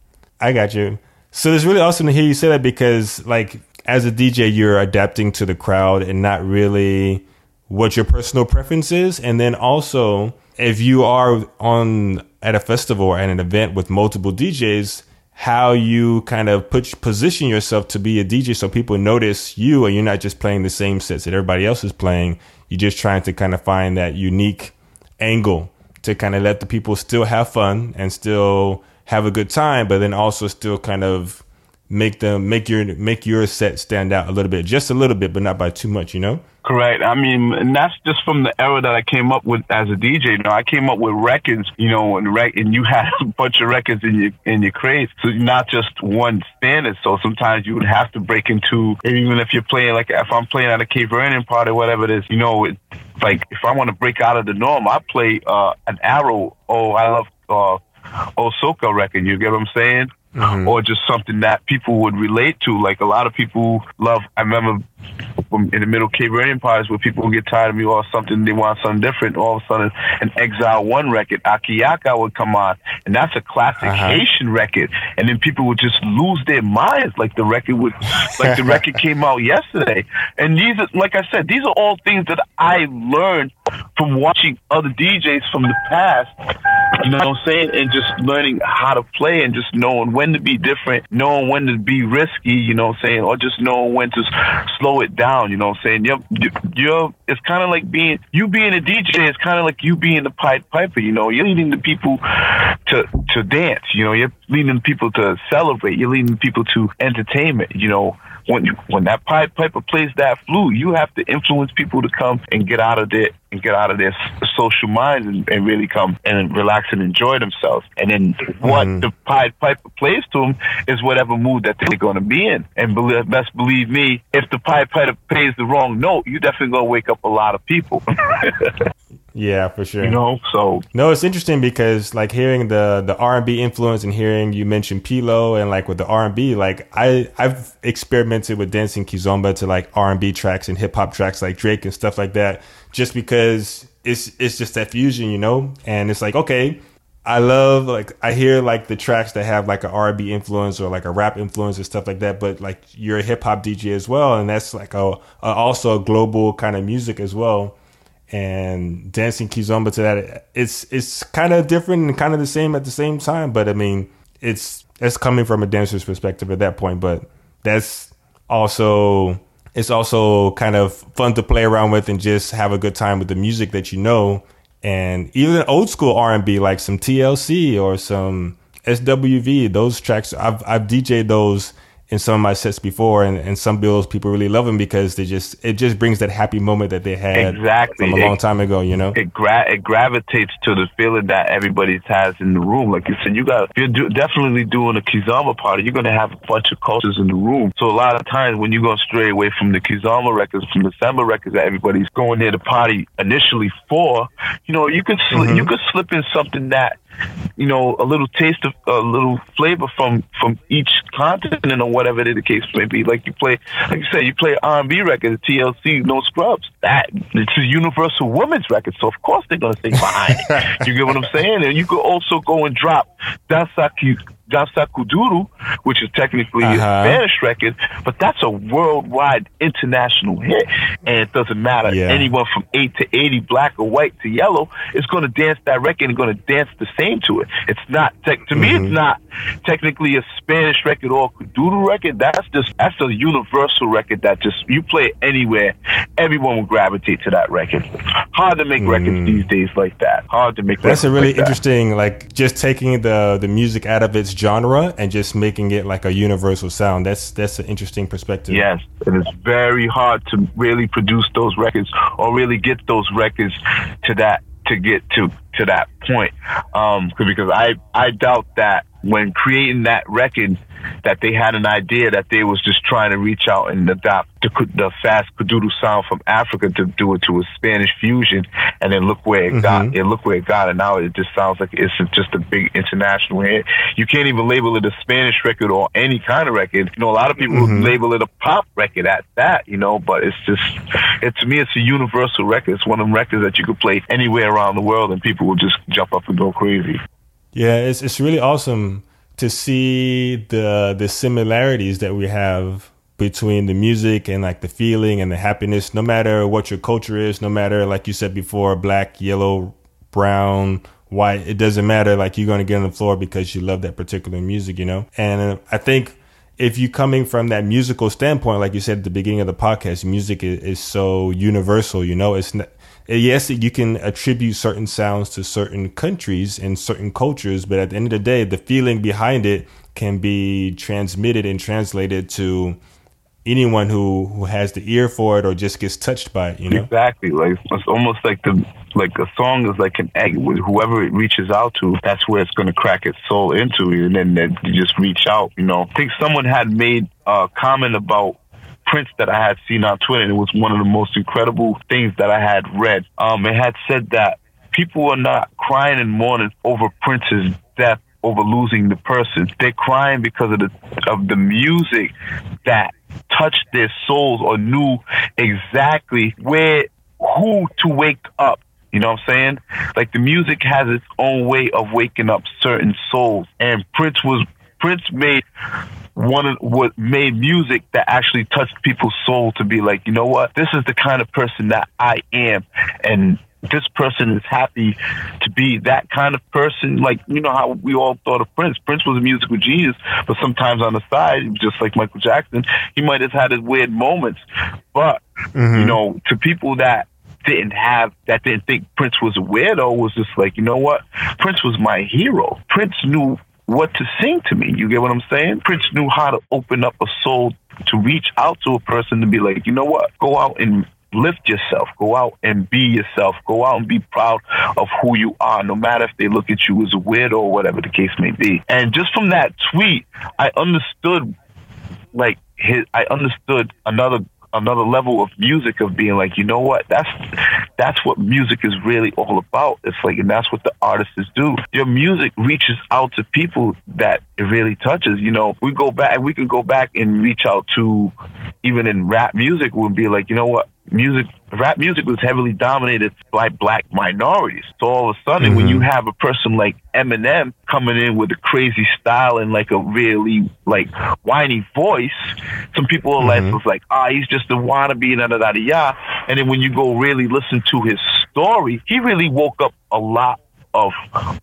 I got you. So it's really awesome to hear you say that because, like, as a DJ, you're adapting to the crowd and not really what your personal preference is, and then also if you are on at a festival or at an event with multiple DJs how you kind of put position yourself to be a DJ so people notice you and you're not just playing the same sets that everybody else is playing. You're just trying to kind of find that unique angle to kind of let the people still have fun and still have a good time, but then also still kind of make them make your make your set stand out a little bit, just a little bit, but not by too much, you know? Correct. I mean, and that's just from the era that I came up with as a DJ. You know, I came up with records, you know, and rec- and you had a bunch of records in your in your crates, so not just one standard. So sometimes you would have to break into, even if you're playing like if I'm playing at a Cape Verdean party, whatever it is, you know, it, like if I want to break out of the norm, I play uh, an Arrow. Oh, I love uh, Soca record. You get what I'm saying? Mm-hmm. or just something that people would relate to. Like a lot of people love. I remember in the middle Cape Verdean parties where people get tired of me or something, they want something different. All of a sudden, an Exile One record, Akiyaka would come on, and that's a classic uh-huh. Haitian record. And then people would just lose their minds, like the record would, like the record came out yesterday. And these, are, like I said, these are all things that I learned from watching other DJs from the past, you know what I'm saying, and just learning how to play and just knowing when to be different, knowing when to be risky, you know what I'm saying, or just knowing when to slow it down, you know what I'm saying. You're, you're it's kind of like being you being a DJ. It's kind of like you being the Pied Piper. You know, you're leading the people to to dance. You know, you're leading people to celebrate. You're leading people to entertainment. You know, when when that Pied Piper plays that flute, you have to influence people to come and get out of their and get out of their social minds and, and really come and relax and enjoy themselves. And then what mm. the Pied Piper plays to them is whatever mood that they're going to be in. And believe, best believe me, if the Pied Piper plays the wrong note, you're definitely going to wake up a lot of people. Yeah, for sure. You know, so no, it's interesting because like hearing the the R and B influence and hearing you mention Pilo and like with the R and B, like I I've experimented with dancing kizomba to like R and B tracks and hip hop tracks like Drake and stuff like that, just because it's it's just that fusion, you know. And it's like okay, I love like I hear like the tracks that have like an R&B influence or like a rap influence and stuff like that. But like you're a hip hop DJ as well, and that's like a, a also a global kind of music as well and dancing kizomba to that it's it's kind of different and kind of the same at the same time but i mean it's it's coming from a dancer's perspective at that point but that's also it's also kind of fun to play around with and just have a good time with the music that you know. And even old school r&b like some tlc or some swv those tracks i've i've dj'd those in some of my sets before, and, and some bills people really love them because they just it just brings that happy moment that they had exactly from a long time ago. You know, it gra- it gravitates to the feeling that everybody has in the room. Like you said, you got you're do- definitely doing a kizomba party. You're gonna have a bunch of cultures in the room. So a lot of times when you go stray away from the kizomba records, from the samba records that everybody's going there to party initially for, you know, you could mm-hmm. you could slip in something that you know, a little taste of a little flavor from from each continent or whatever the case may be. Like you play, like you said, you play R and B record, TLC, No Scrubs. That it's a universal women's record, so of course they're gonna stay behind it. You get what I'm saying? And you could also go and drop Dansaki Danza Kuduro, which is technically uh-huh. a Spanish record, but that's a worldwide international hit. And it doesn't matter. Yeah. Anyone from 8 to 80, black or white to yellow, is going to dance that record and going to dance the same to it. It's not, to mm-hmm. me, it's mm-hmm. not technically a Spanish record or a Kuduro record. That's just, that's a universal record that just, you play it anywhere, everyone will gravitate to that record. Hard to make mm. records these days like that. Hard to make That's a really like interesting, like just taking the, the music out of its genre and just making it like a universal sound. That's that's an interesting perspective. Yes, and it is very hard to really produce those records or really get those records to that to get to to that point. Um, because I I doubt that when creating that record that they had an idea that they was just trying to reach out and adopt the, the fast kuduro sound from Africa to do it to a Spanish fusion, and then look where it mm-hmm. got. It look where it got, and now it just sounds like it's just a big international hit. You can't even label it a Spanish record or any kind of record. You know, a lot of people mm-hmm. label it a pop record at that. You know, but it's just, it to me, it's a universal record. It's one of them records that you could play anywhere around the world, and people will just jump up and go crazy. Yeah, it's it's really awesome to see the the similarities that we have between the music and like the feeling and the happiness no matter what your culture is no matter like you said before black yellow brown white it doesn't matter like you're going to get on the floor because you love that particular music you know? And uh, i think if you coming from that musical standpoint like you said at the beginning of the podcast music is, is so universal you know? It's not yes, you can attribute certain sounds to certain countries and certain cultures, but at the end of the day, the feeling behind it can be transmitted and translated to anyone who who has the ear for it or just gets touched by it. You know, exactly. Like it's almost like the like a song is like an egg. Whoever it reaches out to, that's where it's going to crack its soul into, and then, then you just reach out. You know, I think someone had made a comment about Prince that I had seen on Twitter. And it was one of the most incredible things that I had read. Um, it had said that people are not crying and mourning over Prince's death, over losing the person. They're crying because of the of the music that touched their souls or knew exactly where who to wake up. You know what I'm saying? Like the music has its own way of waking up certain souls. And Prince was Prince made one of what made music that actually touched people's soul to be like, you know what, this is the kind of person that I am, and this person is happy to be that kind of person. Like, you know how we all thought of Prince. Prince was a musical genius, but sometimes on the side, just like Michael Jackson, he might have had his weird moments. But, mm-hmm. you know, to people that didn't have that didn't think Prince was a weirdo was just like, you know what? Prince was my hero. Prince knew what to sing to me. You get what I'm saying? Prince knew how to open up a soul to reach out to a person to be like, you know what? Go out and lift yourself. Go out and be yourself. Go out and be proud of who you are, no matter if they look at you as a weirdo or whatever the case may be. And just from that tweet, I understood, like, his, I understood another another level of music of being like, you know what? That's that's what music is really all about. It's like, and that's what the artists do. Your music reaches out to people that it really touches. You know, we go back, we can go back and reach out to even in rap music. We'll be like, you know what? Music, rap music was heavily dominated by black minorities. So all of a sudden, mm-hmm. when you have a person like Eminem coming in with a crazy style and like a really like whiny voice, some people are mm-hmm. like, like, ah, oh, he's just a wannabe, da da da da. And then when you go really listen to his story, he really woke up a lot of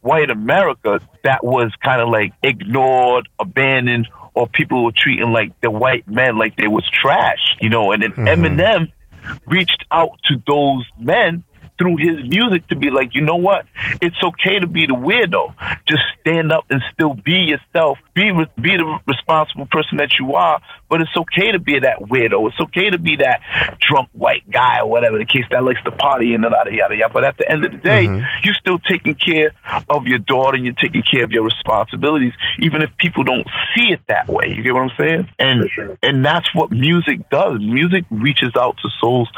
white America that was kind of like ignored, abandoned, or people were treating like the white men like they was trash, you know. And then mm-hmm. Eminem reached out to those men through his music to be like, you know what? It's okay to be the weirdo. Just stand up and still be yourself. Be be the responsible person that you are. But it's okay to be that weirdo. It's okay to be that drunk white guy or whatever the case that likes to party and yada yada yada. But at the end of the day, mm-hmm. you're still taking care of your daughter and you're taking care of your responsibilities, even if people don't see it that way. You get what I'm saying? And sure. and that's what music does. Music reaches out to souls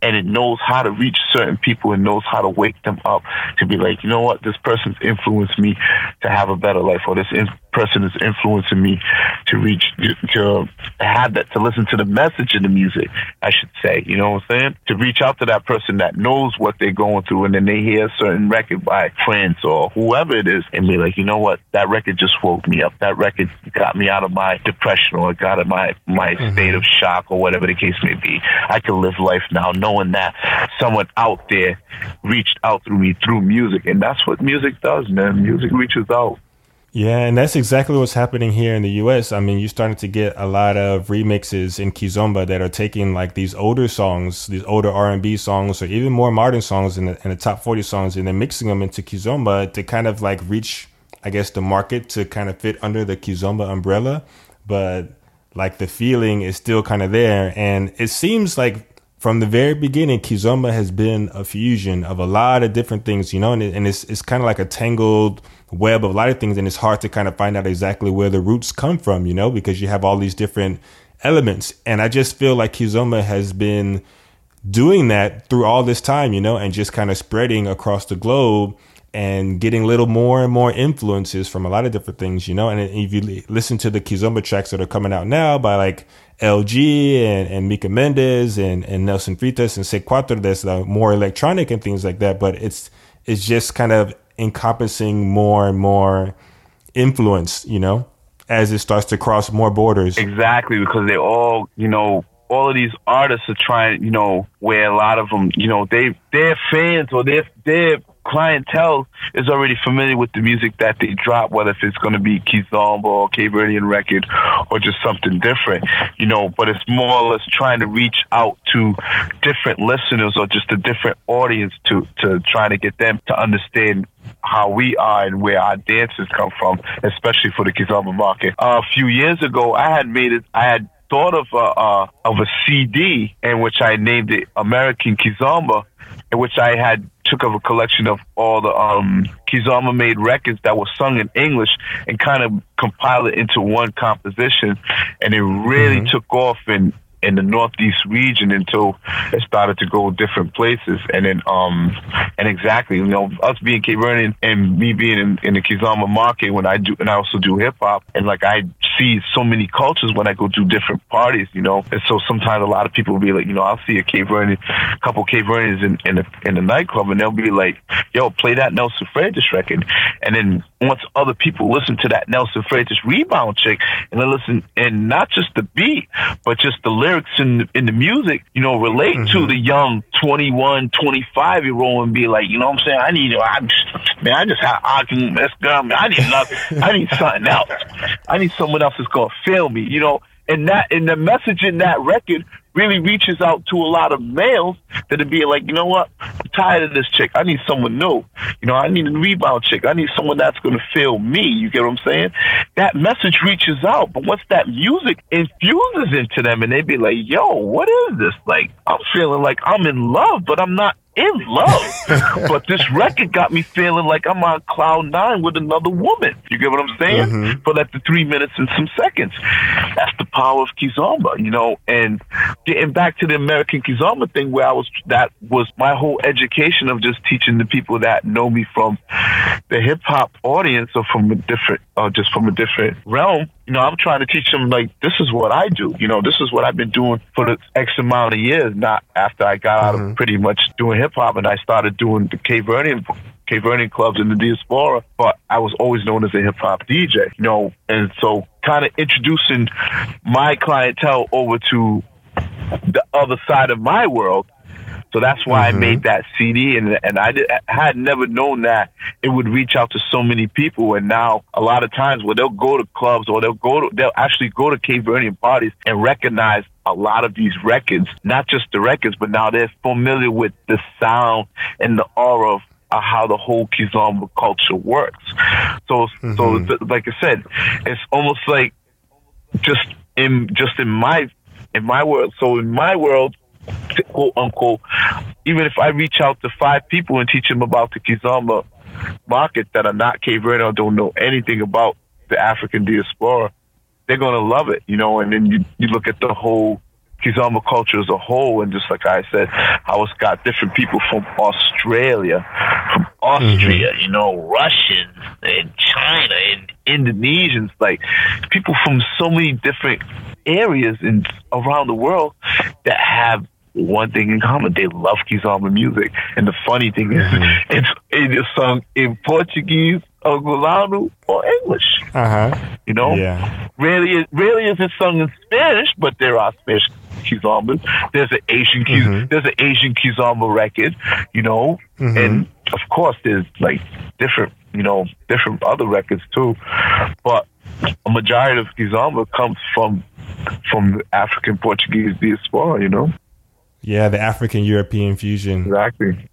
and it knows how to reach certain people and knows how to wake them up to be like, you know what, this person's influenced me to have a better life, or this in- person is influencing me to reach to have that to listen to the message in the music. I should say, you know what I'm saying? To reach out to that person that knows what they're going through, and then they hear a certain record by Prince or whoever it is, and be like, you know what, that record just woke me up. That record got me out of my depression or got out of my my mm-hmm. state of shock or whatever the case may be. I can live life now knowing that someone out there reached out through me through music, and that's what music does, man. Music reaches out. Yeah, and that's exactly what's happening here in the US. I mean, you're starting to get a lot of remixes in Kizomba that are taking like these older songs, these older R&B songs or even more modern songs in the, in the top 40 songs and then mixing them into Kizomba to kind of like reach I guess the market to kind of fit under the Kizomba umbrella, but like the feeling is still kind of there and it seems like from the very beginning, Kizomba has been a fusion of a lot of different things, you know, and, it, and it's it's kind of like a tangled web of a lot of things, and it's hard to kind of find out exactly where the roots come from, you know, because you have all these different elements, and I just feel like Kizomba has been doing that through all this time, you know, and just kind of spreading across the globe and getting little more and more influences from a lot of different things, you know. And if you listen to the Kizomba tracks that are coming out now by like LG and, and Mika Mendes and, and Nelson Freitas and Say Cuatro, that's uh, more electronic and things like that. But it's it's just kind of encompassing more and more influence, you know, as it starts to cross more borders. Exactly, because they all, you know, all of these artists are trying, you know, where a lot of them, you know, they they're fans or they're they're clientele is already familiar with the music that they drop, whether if it's going to be Kizomba or Cape Verdean record or just something different, you know, but it's more or less trying to reach out to different listeners or just a different audience to, to try to get them to understand how we are and where our dances come from, especially for the Kizomba market. Uh, a few years ago, I had made it, I had thought of a, uh, of a CD in which I named it American Kizomba, in which I had took of a collection of all the um, Kizomba made records that were sung in English and kind of compiled it into one composition, and it really mm-hmm. took off and in the northeast region until it started to go different places. And then, um, and exactly, you know, us being Cape Verdean and me being in, in the Kizomba market when I do, and I also do hip hop, and like I see so many cultures when I go to different parties, you know. And so sometimes a lot of people will be like, you know, I'll see a Cape Verdean, a couple Cape Verdeans in in a, in a nightclub, and they'll be like, "Yo, play that Nelson Freitas record," and then wants other people listen to that Nelson Freitas rebound chick and then listen and not just the beat, but just the lyrics in the, in the music, you know, relate mm-hmm. to the young 21, 25 year old and be like, you know what I'm saying? I need, I just, man, I just had argument with this girl, man. I need nothing. I need something else. I need someone else that's going to feel me, you know? And that, and the message in that record really reaches out to a lot of males that would be like, you know what? I'm tired of this chick. I need someone new. You know, I need a rebound chick. I need someone that's going to fill me. You get what I'm saying? That message reaches out, but once that music infuses into them and they be like, yo, what is this? Like, I'm feeling like I'm in love, but I'm not in love. but this record got me feeling like I'm on cloud nine with another woman. You get what I'm saying? Mm-hmm. For like the three minutes and some seconds. That's the power of Kizomba, you know, and getting back to the American Kizomba thing where I was, that was my whole education of just teaching the people that know me from the hip hop audience or from a different, or uh, just from a different realm you know, I'm trying to teach them like this is what I do. You know, this is what I've been doing for the X amount of years. Not after I got out mm-hmm. of pretty much doing hip hop and I started doing the Cape Verdean Cape Verdean clubs in the diaspora, but I was always known as a hip hop DJ. You know, and so kind of introducing my clientele over to the other side of my world so that's why mm-hmm. I made that CD, and and I, did, I had never known that it would reach out to so many people. And now a lot of times, where they'll go to clubs or they'll go to they'll actually go to Cape Verdean parties and recognize a lot of these records, not just the records, but now they're familiar with the sound and the aura of uh, how the whole Kizomba culture works. So, mm-hmm. so th- like I said, it's almost like just in just in my in my world. So in my world, quote unquote, even if I reach out to five people and teach them about the Kizomba market that are not Cape Verde or don't know anything about the African diaspora, they're going to love it, you know, and then you, you look at the whole Kizomba culture as a whole, and just like I said, how it's got different people from Australia, from Austria, mm-hmm. you know, Russians and China and Indonesians, like people from so many different areas in around the world that have one thing in common. They love Kizomba music. And the funny thing is, mm-hmm. it's, it is sung in Portuguese, Angolano, or English. Uh-huh. You know? Yeah. Rarely, rarely is it sung in Spanish, but there are Spanish Kizombas. There's an Asian Kiz, mm-hmm. there's an Asian Kizomba record, you know? Mm-hmm. And of course there's like different, you know, different other records too. But a majority of Kizomba comes from from the African Portuguese diaspora, you know? Yeah, the African European fusion. Exactly.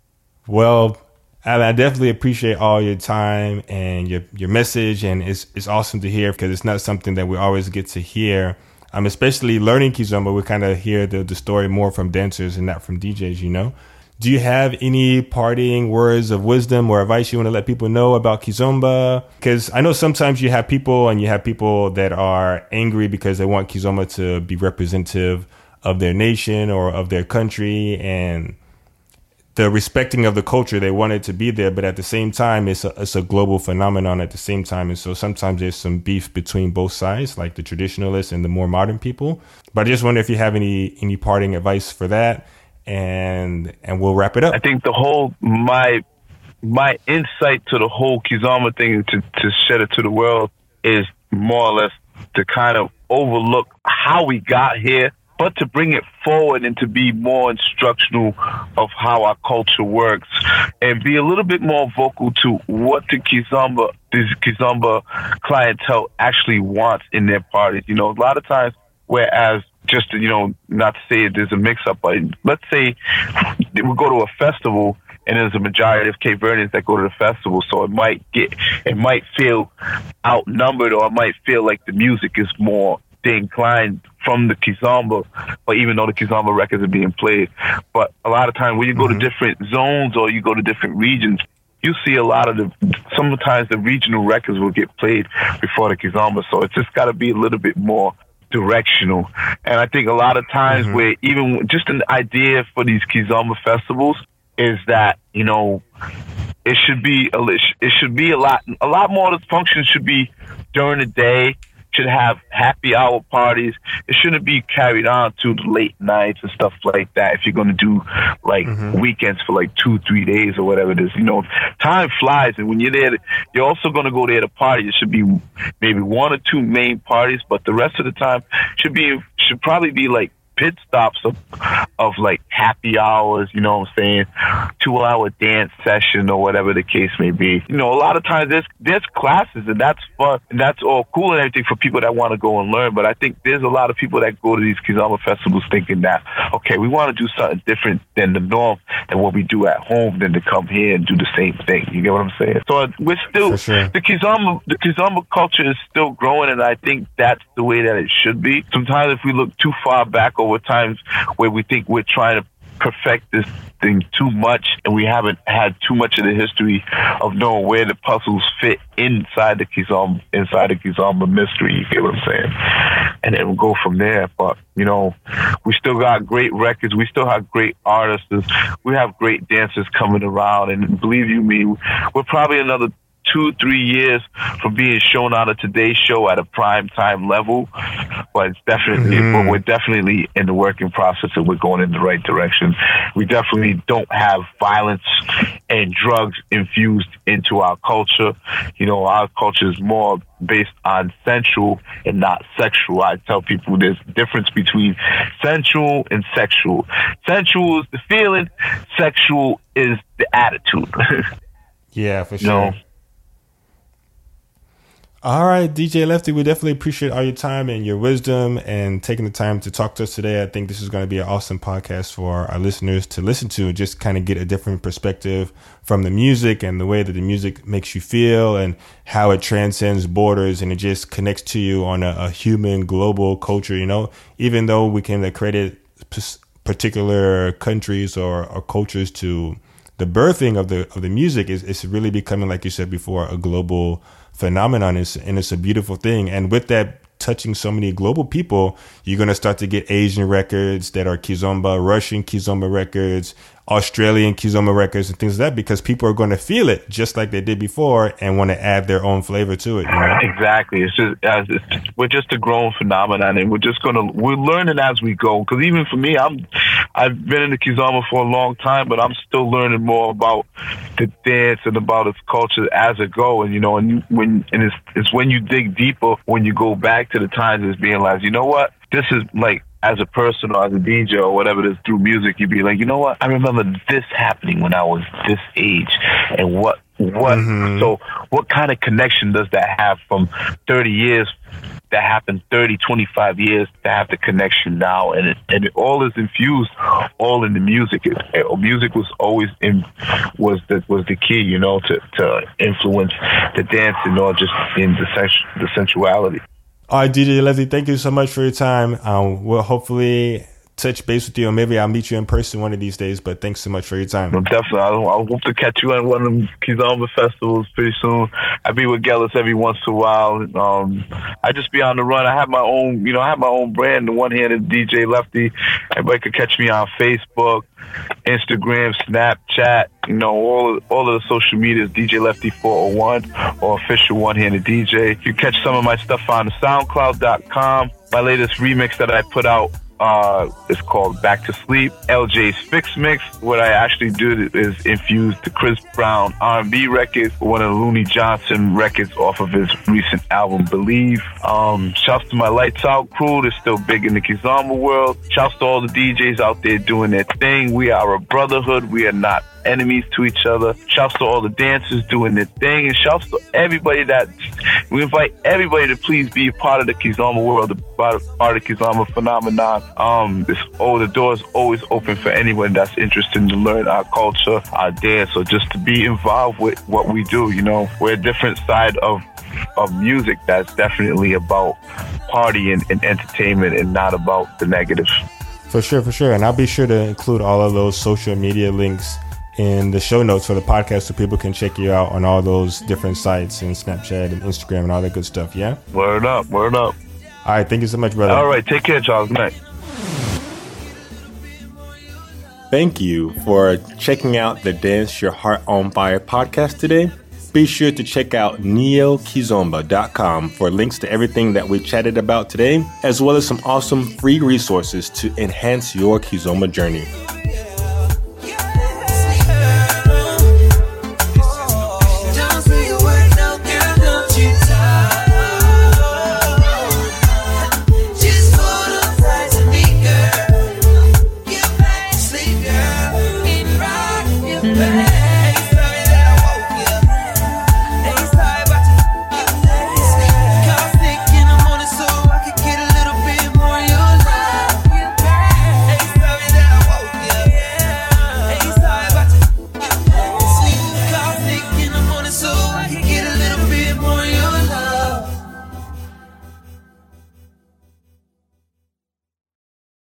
Well, I definitely appreciate all your time and your your message, and it's it's awesome to hear because it's not something that we always get to hear. Um, especially learning Kizomba, we kind of hear the the story more from dancers and not from DJs. You know, do you have any parting words of wisdom or advice you want to let people know about Kizomba? Because I know sometimes you have people and you have people that are angry because they want Kizomba to be representative of their nation or of their country and the respecting of the culture they wanted to be there but at the same time it's a, it's a global phenomenon at the same time. And so sometimes there's some beef between both sides like the traditionalists and the more modern people. But i just wonder if you have any any parting advice for that and and we'll wrap it up. I think the whole my my insight to the whole kizomba thing to to shed it to the world is more or less to kind of overlook how we got here but to bring it forward and to be more instructional of how our culture works and be a little bit more vocal to what the Kizomba, this Kizomba clientele actually wants in their parties. You know, a lot of times, whereas just, you know, not to say there's a mix up, but let's say we go to a festival and there's a majority of Cape Verdeans that go to the festival, so it might get, it might feel outnumbered, or it might feel like the music is more inclined from the Kizomba, or even though the Kizomba records are being played. But a lot of times when you go mm-hmm. to different zones or you go to different regions, you see a lot of the sometimes the regional records will get played before the Kizomba. So it's just got to be a little bit more directional. And I think a lot of times mm-hmm. where even just an idea for these Kizomba festivals is that, you know, it should be a, it should be a lot a lot more of the functions should be during the day should have happy hour parties. It shouldn't be carried on to late nights and stuff like that. If you're going to do like mm-hmm. weekends for like two, three days or whatever it is, you know, time flies. And when you're there, you're also going to go there to party. It should be maybe one or two main parties, but the rest of the time should be should probably be like pit stops of of like happy hours, you know what I'm saying? Two hour dance session or whatever the case may be. You know, a lot of times there's there's classes and that's fun and that's all cool and everything for people that want to go and learn. But I think there's a lot of people that go to these Kizomba festivals thinking that, okay, we want to do something different than the norm than what we do at home than to come here and do the same thing. You get what I'm saying? So we're still sure. the Kizomba the Kizomba culture is still growing and I think that's the way that it should be. Sometimes if we look too far back over times where we think we're trying to perfect this thing too much and we haven't had too much of the history of knowing where the puzzles fit inside the Kizomba inside the Kizomba mystery, you get what I'm saying? And then we'll go from there. But, you know, we still got great records, we still have great artists, we have great dancers coming around and believe you me, we're probably another two, three years from being shown on a Today Show at a prime time level. But it's definitely, mm-hmm. but we're definitely in the working process and we're going in the right direction. We definitely don't have violence and drugs infused into our culture. You know, our culture is more based on sensual and not sexual. I tell people there's a difference between sensual and sexual. Sensual is the feeling, sexual is the attitude. yeah, for sure. You know? All right, DJ Lefty, we definitely appreciate all your time and your wisdom and taking the time to talk to us today. I think this is going to be an awesome podcast for our listeners to listen to and just kind of get a different perspective from the music and the way that the music makes you feel and how it transcends borders and it just connects to you on a, a human global culture, you know, even though we can credit particular countries or, or cultures to the birthing of the of the music is it's really becoming like you said before a global phenomenon is, and it's a beautiful thing. And with that touching so many global people, you're going to start to get Asian records that are Kizomba, Russian Kizomba records, Australian Kizomba records and things like that because people are going to feel it just like they did before and want to add their own flavor to it. You know? Exactly. It's just uh, it's, we're just a growing phenomenon, and we're just gonna we're learning as we go. Because even for me, I'm I've been in the Kizomba for a long time, but I'm still learning more about the dance and about its culture as it go. And you know, and you, when and it's it's when you dig deeper when you go back to the times as being like, you know what, this is like as a person or as a DJ or whatever it is through music, you'd be like, you know what? I remember this happening when I was this age, and what what mm-hmm. so what kind of connection does that have from 30 years that happened 30 25 years to have the connection now and it, and it all is infused all in the music it, it, music was always in was the was the key you know to to influence the dance and all just in the sens- the sensuality all right, DJ Lefty, thank you so much for your time. Um, we'll hopefully touch base with you, or maybe I'll meet you in person one of these days. But thanks so much for your time. Well, definitely, I, I hope to catch you at one of the Kizomba festivals pretty soon. I be with Gellis every once in a while. Um, I just be on the run. I have my own, you know, I have my own brand. The one handed DJ Lefty. Everybody could catch me on Facebook, Instagram, Snapchat. You know, all all of the social medias. DJ Lefty 401 or official one handed DJ. You catch some of my stuff on SoundCloud.com. My latest remix that I put out uh, it's called Back to Sleep. LJ's Fix Mix. What I actually do is infuse the Chris Brown R&B records, one of Looney Johnson records off of his recent album Believe. Um, shouts to my Lights Out crew. They're still big in the Kizomba world. Shouts to all the DJs out there doing their thing. We are a brotherhood. We are not enemies to each other. Shouts to all the dancers doing their thing, and shouts to everybody that we invite everybody to please be part of the Kizomba world, a part of the Kizomba phenomenon. Um, this oh, the door is always open for anyone that's interested to learn our culture, our dance, or just to be involved with what we do. You know, we're a different side of of music that's definitely about party and, and entertainment and not about the negative. For sure, for sure. And I'll be sure to include all of those social media links in the show notes for the podcast so people can check you out on all those different sites and Snapchat and Instagram and all that good stuff. Yeah. Word up. Word up. All right. Thank you so much, brother. All right. Take care, Charles. Good night. Thank you for checking out the Dance Your Heart on Fire podcast today. Be sure to check out neokizomba.com for links to everything that we chatted about today, as well as some awesome free resources to enhance your Kizomba journey.